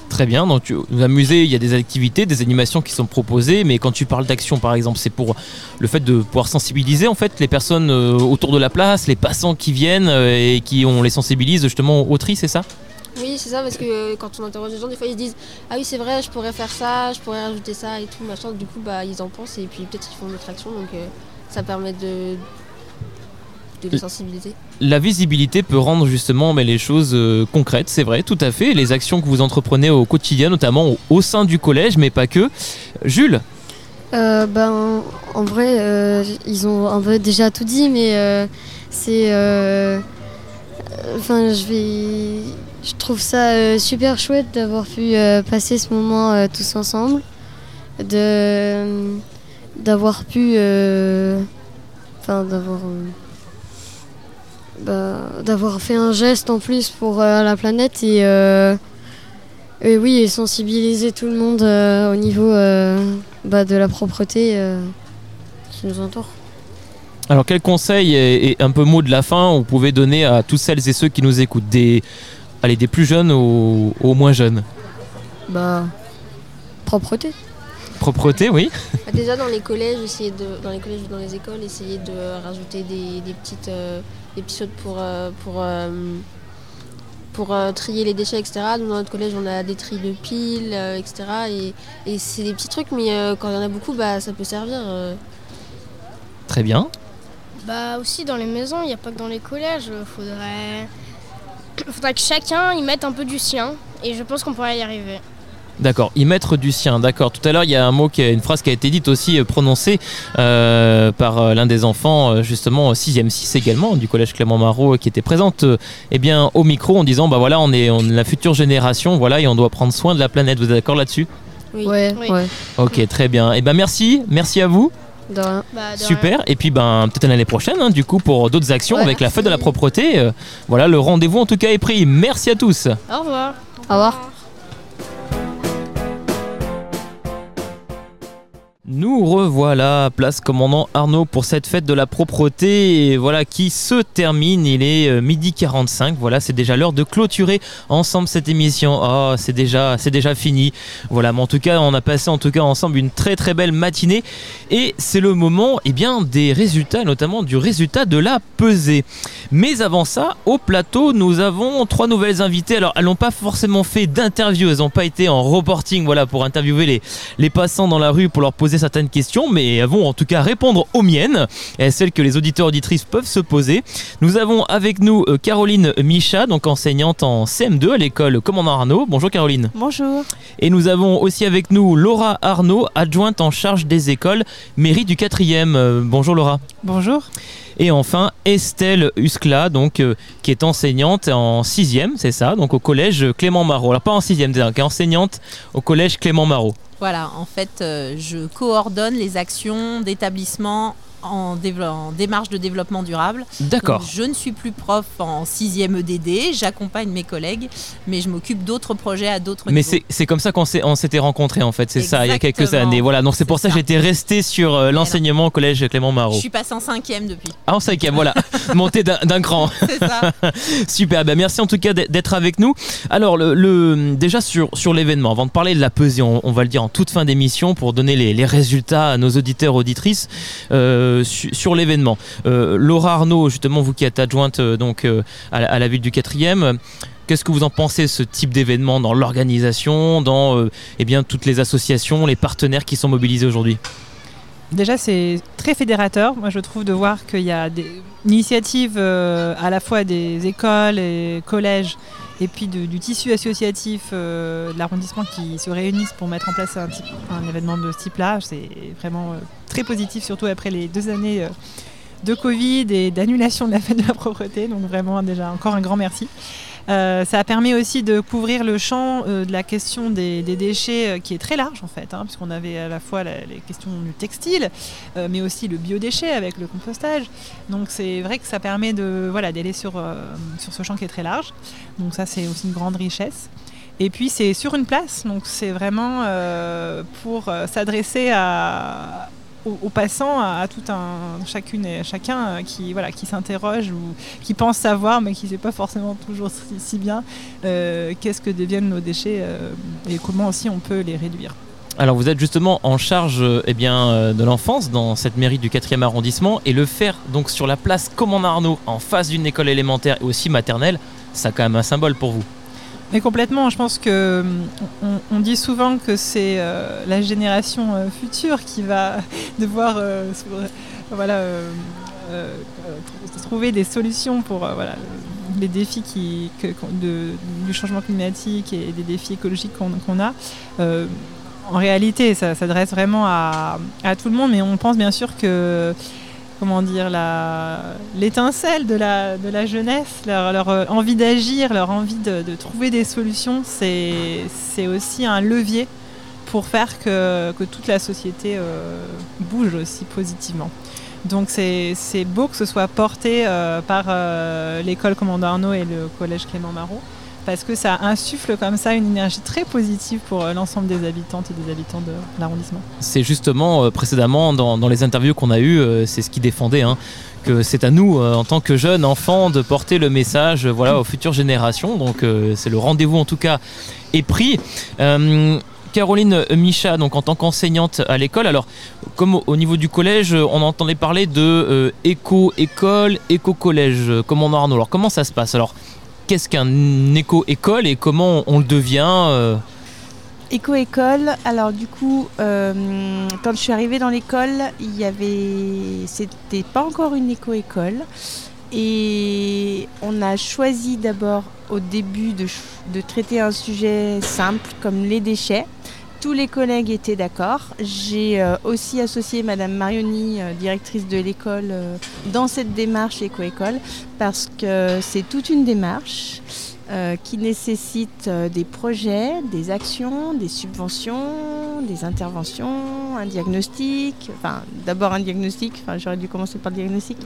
Très bien, donc tu vous amusez, il y a des activités, des animations qui sont proposées, mais quand tu parles d'action par exemple, c'est pour le fait de pouvoir sensibiliser en fait les personnes autour de la place, les passants qui viennent et qui on les sensibilise justement au tri, c'est ça? Oui, c'est ça parce que quand on interroge les gens, des fois ils se disent Ah oui, c'est vrai, je pourrais faire ça, je pourrais rajouter ça et tout, machin. Du coup, bah, ils en pensent et puis peut-être ils font d'autres actions. Donc euh, ça permet de, de. La visibilité peut rendre justement mais, les choses euh, concrètes, c'est vrai, tout à fait. Les actions que vous entreprenez au quotidien, notamment au, au sein du collège, mais pas que. Jules, Euh, ben, en vrai, euh, ils ont un peu déjà tout dit, mais euh, c'est. euh, Enfin, je vais. Je trouve ça euh, super chouette d'avoir pu euh, passer ce moment euh, tous ensemble, de d'avoir pu, euh, enfin, d'avoir. Bah, d'avoir fait un geste en plus pour euh, la planète et, euh, et oui et sensibiliser tout le monde euh, au niveau euh, bah, de la propreté euh, qui nous entoure. alors quel conseil et, et un peu mot de la fin vous pouvez donner à toutes celles et ceux qui nous écoutent? Des Allez, des plus jeunes aux, aux moins jeunes? Bah, propreté. Propreté, oui. Bah, déjà dans les collèges, essayer de, dans les collèges ou dans les écoles, essayer de rajouter des, des petites, euh, des petits choses pour, euh, pour, euh, pour euh, trier les déchets, etc. Nous, dans notre collège, on a des tris de piles, euh, etc. Et, et c'est des petits trucs, mais euh, quand il y en a beaucoup, bah, ça peut servir. euh. Très bien. Bah aussi dans les maisons, il n'y a pas que dans les collèges. Faudrait, faudrait que chacun y mette un peu du sien. Et je pense qu'on pourrait y arriver. D'accord, y mettre du sien, d'accord. Tout à l'heure, il y a un mot, qui a, une phrase qui a été dite aussi, euh, prononcée euh, par euh, l'un des enfants, justement, 6e 6 également, du collège Clément Marot, qui était présente euh, eh bien, au micro en disant, bah voilà, on est, on est la future génération, voilà, et on doit prendre soin de la planète. Vous êtes d'accord là-dessus? Oui. Ouais, Oui. ouais. Ok, très bien. Et ben merci, merci à vous. De rien. Bah, de Super. Et puis ben peut-être à l'année prochaine, hein, du coup, pour d'autres actions Ouais. avec la fête de la propreté. Euh, voilà, le rendez-vous en tout cas est pris. Merci à tous. Au revoir. Au revoir. Nous revoilà, place commandant Arnaud pour cette fête de la propreté, et voilà qui se termine. Il est euh, midi 45. Voilà, c'est déjà l'heure de clôturer ensemble cette émission. Oh, c'est déjà, c'est déjà fini. Voilà, mais en tout cas, on a passé en tout cas ensemble une très très belle matinée, et c'est le moment, eh bien, des résultats, notamment du résultat de la pesée. Mais avant ça, au plateau, nous avons trois nouvelles invitées. Alors, elles n'ont pas forcément fait d'interview, elles n'ont pas été en reporting, voilà, pour interviewer les passants dans la rue pour leur poser certaines questions, mais elles vont en tout cas répondre aux miennes, et celles que les auditeurs auditrices peuvent se poser. Nous avons avec nous euh, Caroline Micha, donc enseignante en CM2 à l'école Commandant Arnaud. Bonjour Caroline. Bonjour. Et nous avons aussi avec nous Laura Arnaud, adjointe en charge des écoles, mairie du 4e. Euh, bonjour Laura. Bonjour. Et enfin Estelle Uscla, donc euh, qui est enseignante en 6e, c'est ça, donc au collège Clément Marot. Alors pas en 6e, qui est enseignante au collège Clément Marot. Voilà, en fait, euh, je coordonne les actions d'établissement en, démarche de développement durable. D'accord. Je ne suis plus prof en 6e EDD, j'accompagne mes collègues, mais je m'occupe d'autres projets à d'autres Mais niveaux. c'est c'est comme ça qu'on s'était rencontrés en fait, c'est ça, il y a quelques années. Voilà, donc c'est pour ça que j'étais resté sur euh, l'enseignement au collège Clément Je Marot. suis passée en 5e depuis. Ah, en cinquième, voilà, monté d'un cran. C'est ça. Super, ben merci en tout cas d'être- d'être avec nous. Alors, le, le- déjà sur, sur l'événement, avant de parler de la pesée, on, on va le dire en toute fin d'émission pour donner les, les résultats à nos auditeurs, auditrices euh, su- sur l'événement. Euh, Laura Arnaud, justement, vous qui êtes adjointe euh, donc, euh, à, la- ville du 4e, euh, Qu'est-ce que vous en pensez ce type d'événement dans l'organisation, dans euh, eh bien, toutes les associations, les partenaires qui sont mobilisés aujourd'hui? Déjà, c'est très fédérateur. Moi, je trouve de voir qu'il y a des initiatives euh, à la fois des écoles et collèges et puis du tissu associatif euh, de l'arrondissement qui se réunissent pour mettre en place un événement de ce type-là. C'est vraiment euh, très positif, surtout après les deux années euh, de Covid et d'annulation de la fête de la propreté. Donc vraiment, déjà, encore un grand merci. Euh, ça a permis aussi de couvrir le champ euh, de la question des, déchets euh, qui est très large en fait, hein, puisqu'on avait à la fois les questions du textile, mais aussi le biodéchet avec le compostage. Donc c'est vrai que ça permet de voilà d'aller sur, sur ce champ qui est très large. Donc ça c'est aussi une grande richesse. Et puis c'est sur une place, donc c'est vraiment pour s'adresser à aux, aux passants, à, tout un chacune et chacun euh, qui voilà qui s'interroge ou qui pense savoir mais qui ne sait pas forcément toujours si, bien euh, qu'est-ce que deviennent nos déchets euh, et comment aussi on peut les réduire. Alors vous êtes justement en charge eh bien, de l'enfance dans cette mairie du 4e arrondissement et le faire donc sur la place Commandant Arnaud en face d'une école élémentaire et aussi maternelle, ça a quand même un symbole pour vous. Mais complètement, je pense que hum, on, dit souvent que c'est euh, la génération euh, future qui va devoir euh, voilà, trouver des solutions pour voilà, les défis qui, de- du changement climatique et des défis écologiques qu'on a. En réalité, ça s'adresse vraiment à tout le monde, mais on pense bien sûr que comment dire, l'étincelle de la, jeunesse, leur, euh, envie d'agir, leur envie de, trouver des solutions, c'est aussi un levier pour faire que, toute la société euh, bouge aussi positivement. Donc c'est beau que ce soit porté euh, par l'école Commandant Arnaud et le collège Clément Marot. Parce que ça insuffle comme ça une énergie très positive pour euh, l'ensemble des habitantes et des habitants de l'arrondissement. C'est justement euh, précédemment dans, les interviews qu'on a eues, euh, c'est ce qui défendait. Hein, que c'est à nous, en tant que jeunes enfants, de porter le message voilà, aux futures générations. Donc c'est le rendez-vous en tout cas est pris. Caroline Micha, donc en tant qu'enseignante à l'école. Alors, comme au, niveau du collège, on entendait parler de éco-école, éco-collège, comme en Arnaud. Alors, comment ça se passe Alors, qu'est-ce qu'un éco-école et comment on le devient euh Éco-école, alors du coup, euh, quand je suis arrivée dans l'école, il y avait, c'était pas encore une éco-école, et on a choisi d'abord au début de, de traiter un sujet simple comme les déchets tous les collègues étaient d'accord. J'ai euh, aussi associé Madame Marioni, euh, directrice de l'école, euh, dans cette démarche éco-école, parce que c'est toute une démarche qui nécessite des projets, des actions, des subventions, des interventions, un diagnostic. Enfin, d'abord un diagnostic. Enfin, j'aurais dû commencer par le diagnostic.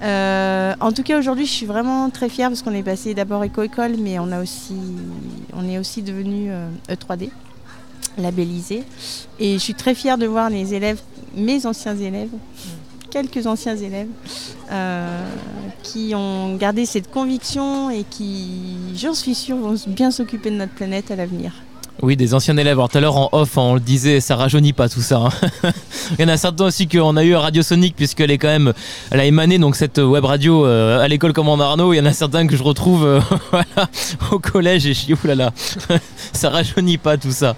en tout cas, aujourd'hui, je suis vraiment très fière parce qu'on est passé d'abord éco-école, mais on a aussi, on est aussi devenu E3D. Labellisé. Et je suis très fière de voir les élèves, mes anciens élèves, quelques anciens élèves, euh, qui ont gardé cette conviction et qui, j'en suis sûre, vont bien s'occuper de notre planète à l'avenir. Oui, des anciens élèves. Alors tout à l'heure en off, on le disait, ça rajeunit pas tout ça. Hein. Il y en a certains aussi qu'on a eu à Radio Sonic, puisqu'elle est quand même, elle a émané donc cette web radio euh, à l'école comme en Arnaud. Il y en a certains que je retrouve euh, au collège et je dis oulala, ça rajeunit pas tout ça.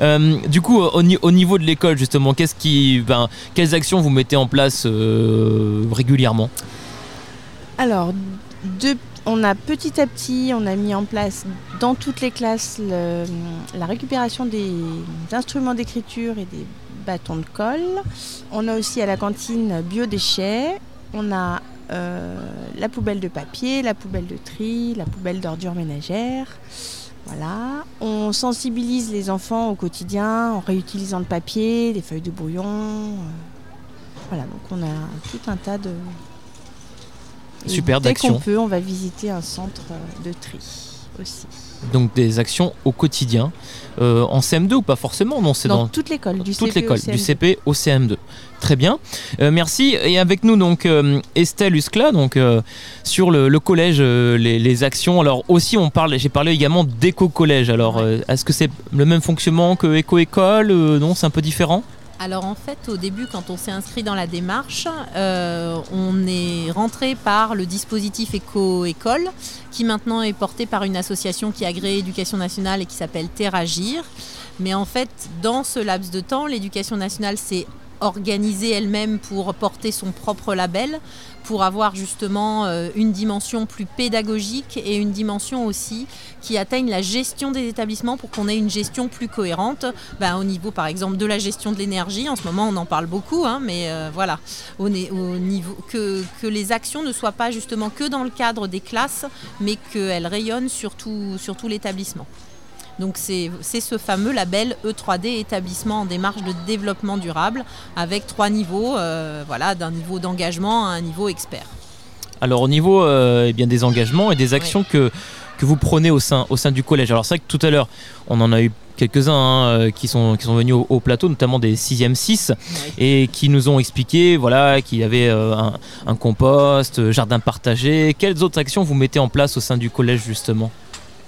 Euh, du coup, au, niveau de l'école justement, qu'est-ce qui, ben, quelles actions vous mettez en place régulièrement? Alors, depuis on a petit à petit, on a mis en place dans toutes les classes la récupération des instruments d'écriture et des bâtons de colle. On a aussi à la cantine biodéchets. On a euh, la poubelle de papier, la poubelle de tri, la poubelle d'ordures ménagères. Voilà. On sensibilise les enfants au quotidien en réutilisant le papier, les feuilles de brouillon. Voilà, donc on a tout un tas de, Super Dès qu'on peut, on va visiter un centre de tri aussi. Donc des actions au quotidien. Euh, en CM2 ou pas forcément Non, c'est dans, toute l'école, du, toute l'école, du CP au CM2. Très bien, euh, merci. Et avec nous donc euh, Estelle Uscla, donc sur le, collège, les, actions. Alors aussi, on parle, j'ai parlé également d'éco collège. Alors, est-ce que c'est le même fonctionnement que éco école Non, c'est un peu différent? Alors en fait, au début, quand on s'est inscrit dans la démarche, euh, on est rentré par le dispositif Éco-École, qui maintenant est porté par une association qui a agréé Éducation nationale et qui s'appelle Terragir. Mais en fait, dans ce laps de temps, l'éducation nationale s'est organisée elle-même pour porter son propre label pour avoir justement euh, une dimension plus pédagogique et une dimension aussi qui atteigne la gestion des établissements pour qu'on ait une gestion plus cohérente ben, au niveau par exemple de la gestion de l'énergie. En ce moment on en parle beaucoup, hein, mais euh, voilà, au, niveau que, les actions ne soient pas justement que dans le cadre des classes, mais qu'elles rayonnent sur sur tout l'établissement. Donc c'est ce fameux label E3D établissement en démarche de développement durable avec trois niveaux, euh, voilà, d'un niveau d'engagement à un niveau expert. Alors au niveau euh, eh bien, des engagements et des actions que, que vous prenez au sein, au sein du collège. Alors c'est vrai que tout à l'heure, on en a eu quelques-uns hein, euh, qui, sont, qui sont venus au, plateau, notamment des 6e 6, et qui nous ont expliqué voilà, qu'il y avait un, un, compost, jardin partagé. Quelles autres actions vous mettez en place au sein du collège justement?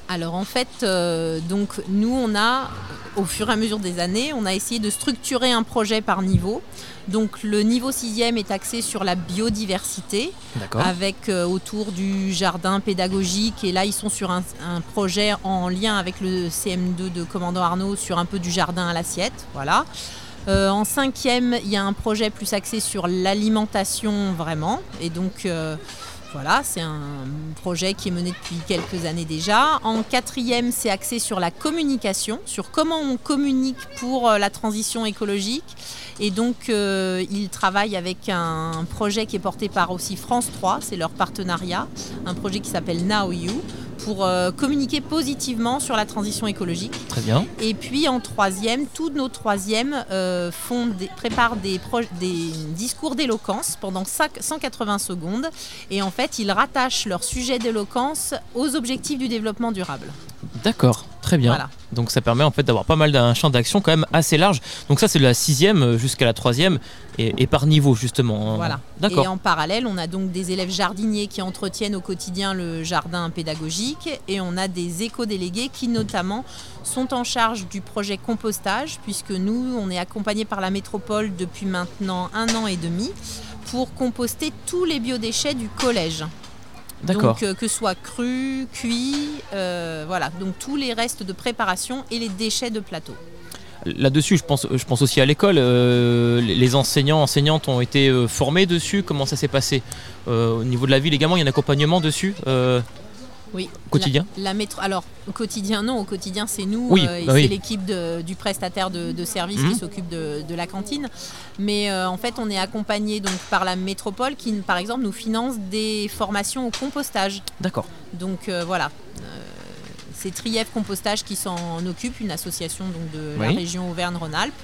Alors en fait, euh, donc nous on a, au fur et à mesure des années, on a essayé de structurer un projet par niveau. Donc le niveau 6e est axé sur la biodiversité, avec euh, autour du jardin pédagogique. Et là, ils sont sur un, projet en lien avec le CM2 de Commandant Arnaud sur un peu du jardin à l'assiette. Voilà. Euh, en cinquième, il y a un projet plus axé sur l'alimentation vraiment. Et donc voilà, c'est un projet qui est mené depuis quelques années déjà. En quatrième, c'est axé sur la communication, sur comment on communique pour euh, la transition écologique. Et donc, euh, ils travaillent avec un projet qui est porté par aussi France 3, c'est leur partenariat, un projet qui s'appelle Now You, pour euh, communiquer positivement sur la transition écologique. Très bien. Et puis en troisième, tous nos troisièmes euh, font des- préparent des, discours d'éloquence pendant cinq- 180 secondes. Et en fait, ils rattachent leur sujet d'éloquence aux objectifs du développement durable. D'accord, très bien. Voilà. Donc ça permet en fait d'avoir pas mal d'un champ d'action quand même assez large. Donc ça c'est de la sixième euh, jusqu'à la troisième et, et par niveau justement. hein. Voilà. D'accord. Et en parallèle, on a donc des élèves jardiniers qui entretiennent au quotidien le jardin pédagogique et on a des éco-délégués qui notamment sont en charge du projet compostage puisque nous, on est accompagnés par la métropole depuis maintenant un an et demi pour composter tous les biodéchets du collège. D'accord. Donc euh, que ce soit cru, cuit, euh, voilà, donc tous les restes de préparation et les déchets de plateau. Là-dessus, je pense, je pense aussi à l'école. euh, les- enseignants, enseignantes ont été euh, formés dessus. Comment ça s'est passé Euh, Au niveau de la ville également, il y a un accompagnement dessus euh, Oui. Quotidien La, la métro... Alors, au quotidien, non. Au quotidien, c'est nous. Oui, euh, et bah c'est oui. l'équipe du prestataire de, de service Mhm. qui s'occupe de, de la cantine. Mais euh, en fait, on est accompagné donc, par la métropole qui, par exemple, nous finance des formations au compostage. D'accord. Donc, euh, voilà. C'est Trièvre Compostage qui s'en occupe, une association donc, de la région Auvergne-Rhône-Alpes.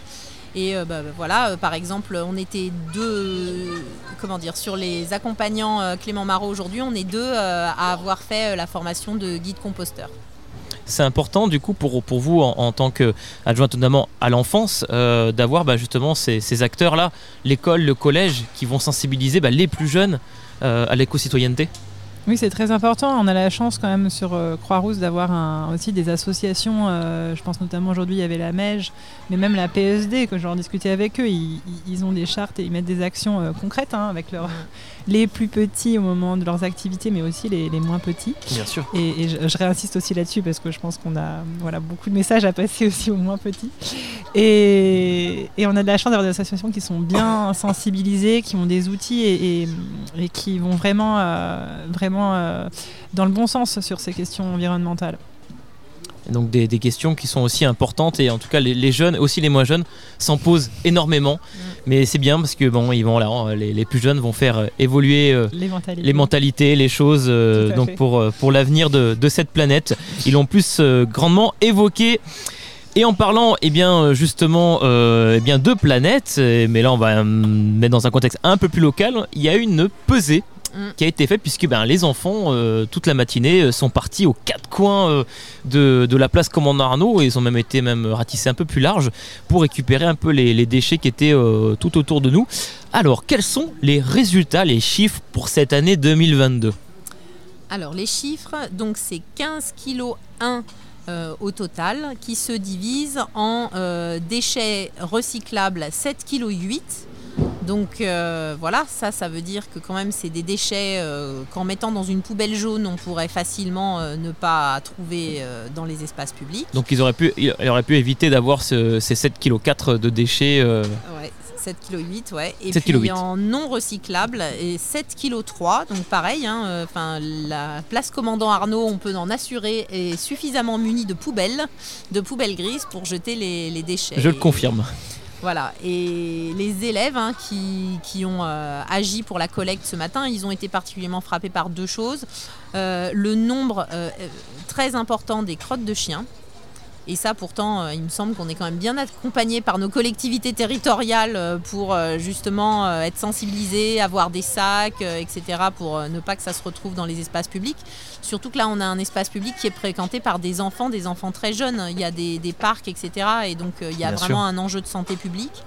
Et euh, bah, bah, voilà, euh, par exemple, on était deux, comment dire, sur les accompagnants euh, Clément Marot aujourd'hui, on est deux à avoir fait la formation de guide composteur. C'est important du coup pour, vous en, tant qu'adjointe notamment à l'enfance d'avoir bah, justement ces, acteurs-là, l'école, le collège, qui vont sensibiliser les plus jeunes à l'éco-citoyenneté? Oui, c'est très important. On a la chance quand même sur euh, Croix-Rousse d'avoir aussi des associations. euh, je pense notamment aujourd'hui il y avait la MEJ, mais même la PSD, que j'en discutais avec eux, ils, ont des chartes et ils mettent des actions euh, concrètes hein, avec leurs les plus petits au moment de leurs activités, mais aussi les, les moins petits. Bien sûr. Et, et je, je réinsiste aussi là-dessus parce que je pense qu'on a voilà, beaucoup de messages à passer aussi aux moins petits. Et, et on a de la chance d'avoir des associations qui sont bien sensibilisées, qui ont des outils et, et- qui vont vraiment, euh, vraiment euh, dans le bon sens sur ces questions environnementales. Donc des, des questions qui sont aussi importantes et en tout cas les, les jeunes, aussi les moins jeunes, s'en posent énormément. Mais c'est bien parce que bon, ils vont là, hein, les, les plus jeunes vont faire euh, évoluer euh, Les mentalités. les mentalités, les choses euh, donc fait. pour, pour l'avenir de, de cette planète. Ils l'ont plus euh, grandement évoqué. Et en parlant, eh bien, justement, eh bien, de planètes, mais là on va mettre dans un contexte un peu plus local, il y a une pesée Mm. qui a été faite puisque ben, les enfants, euh, toute la matinée, euh, sont partis aux quatre coins euh, de, de la place Commandant Arnaud et ils ont même été même ratissés un peu plus large pour récupérer un peu les, les déchets qui étaient euh, tout autour de nous. Alors, quels sont les résultats, les chiffres pour cette année 2022 Alors les chiffres, donc c'est 15 kg 1 euh, au total qui se divise en euh, déchets recyclables 7 kg 8. Donc euh, voilà, ça, ça veut dire que quand même c'est des déchets euh, qu'en mettant dans une poubelle jaune, on pourrait facilement euh, ne pas trouver dans les espaces publics. Donc ils auraient pu, ils auraient pu éviter d'avoir ce- ces 7,4 kg de déchets. Ouais, 7 kg 8, ouais. Et 7 puis kg 8. en non recyclable, et 7 kg 3, donc pareil, hein, enfin, la place commandant Arnaud, on peut en assurer, est suffisamment munie de poubelles, de poubelles grises pour jeter les, les déchets. je le confirme. Voilà, et les élèves hein, qui, ont euh, agi pour la collecte ce matin, ils ont été particulièrement frappés par deux choses. Euh, le nombre euh, très important des crottes de chiens. Et ça, pourtant, euh, il me semble qu'on est quand même bien accompagné par nos collectivités territoriales euh, pour euh, justement être sensibilisés, avoir des sacs, etc., pour ne pas que ça se retrouve dans les espaces publics. Surtout que là, on a un espace public qui est fréquenté par des enfants, des enfants très jeunes. Il y a des, des parcs, etc. Et donc, il y a Bien vraiment sûr. un enjeu de santé publique.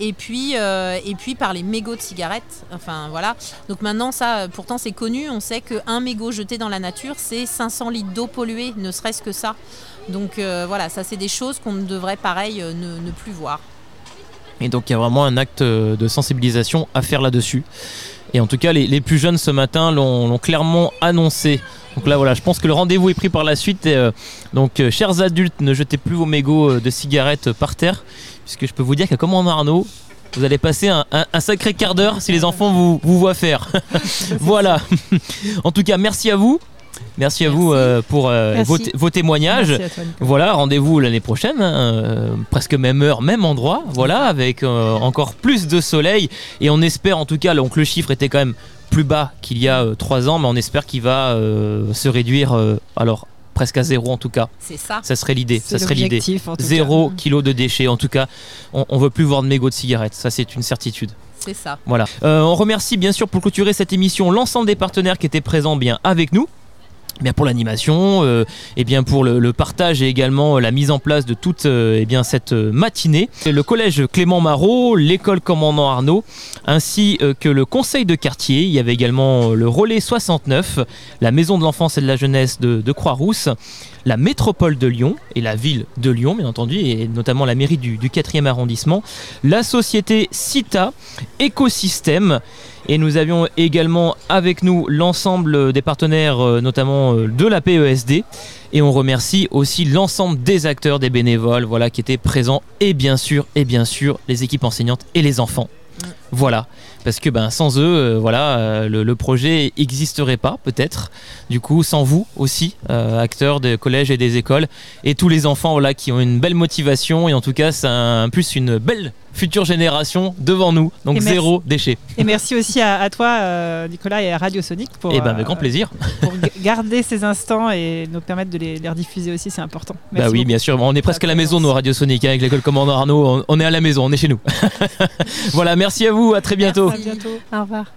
Et puis, euh, et puis par les mégots de cigarettes. Enfin voilà. Donc maintenant, ça, pourtant c'est connu. On sait qu'un mégot jeté dans la nature, c'est 500 litres d'eau polluée, ne serait-ce que ça. Donc euh, voilà, ça c'est des choses qu'on devrait pareil euh, ne, plus voir. Et donc il y a vraiment un acte euh, de sensibilisation à faire là-dessus. Et en tout cas, les, plus jeunes ce matin l'ont clairement annoncé. Donc là, voilà, je pense que le rendez-vous est pris par la suite. Donc, chers adultes, ne jetez plus vos mégots de cigarettes par terre, puisque je peux vous dire qu'à Commandant Arnaud, vous allez passer un, un- un sacré quart d'heure si les enfants vous, vous voient faire. voilà. en tout cas, merci à vous. Merci à vous euh, pour euh, vos, vos témoignages. Merci à toi. Voilà, rendez-vous l'année prochaine, hein, euh, presque même heure, même endroit, voilà, avec euh, encore plus de soleil. Et on espère en tout cas, donc le chiffre était quand même plus bas qu'il y a euh, trois ans, mais on espère qu'il va euh, se réduire, euh, alors presque à zéro en tout cas. C'est ça. Ça serait l'idée. C'est Ça serait l'idée. l'objectif, en tout Zéro cas. kilo de déchets. En tout cas, on, on veut plus voir de mégots de cigarettes. Ça, c'est une certitude. C'est ça. Voilà. Euh, on remercie bien sûr pour clôturer cette émission l'ensemble des partenaires qui étaient présents bien avec nous. Bien pour l'animation, euh, et bien pour le, partage et également la mise en place de toute euh, eh bien cette euh, matinée. Le collège Clément Marot, l'école commandant Arnaud, ainsi euh, que le conseil de quartier. Il y avait également euh, le relais 69, la maison de l'enfance et de la jeunesse de, de Croix-Rousse, la métropole de Lyon et la ville de Lyon, bien entendu, et notamment la mairie du, du 4e arrondissement, la société Cita, Écosystème. Et nous avions également avec nous l'ensemble des partenaires, euh, notamment euh, de la PESD. Et on remercie aussi l'ensemble des acteurs, des bénévoles, voilà, qui étaient présents. Et bien sûr, et bien sûr, les équipes enseignantes et les enfants. Voilà, parce que ben sans eux, euh, voilà, euh, le, le projet n'existerait pas peut-être. Du coup, sans vous aussi, euh, acteurs des collèges et des écoles, et tous les enfants voilà qui ont une belle motivation et en tout cas, c'est un, plus une belle future génération devant nous. Donc Et merci. zéro déchet. Et merci aussi à, à toi, Nicolas, et à Radio Sonic pour, Et ben avec grand plaisir. pour garder ces instants et nous permettre de les, les rediffuser aussi, c'est important. Bah oui, beaucoup. bien sûr. On est presque à la maison, nous, Radio Sonic, hein, avec l'école commandant Arnaud. On, on est à la maison, on est chez nous. voilà, merci à vous, à très bientôt. À bientôt. Au revoir.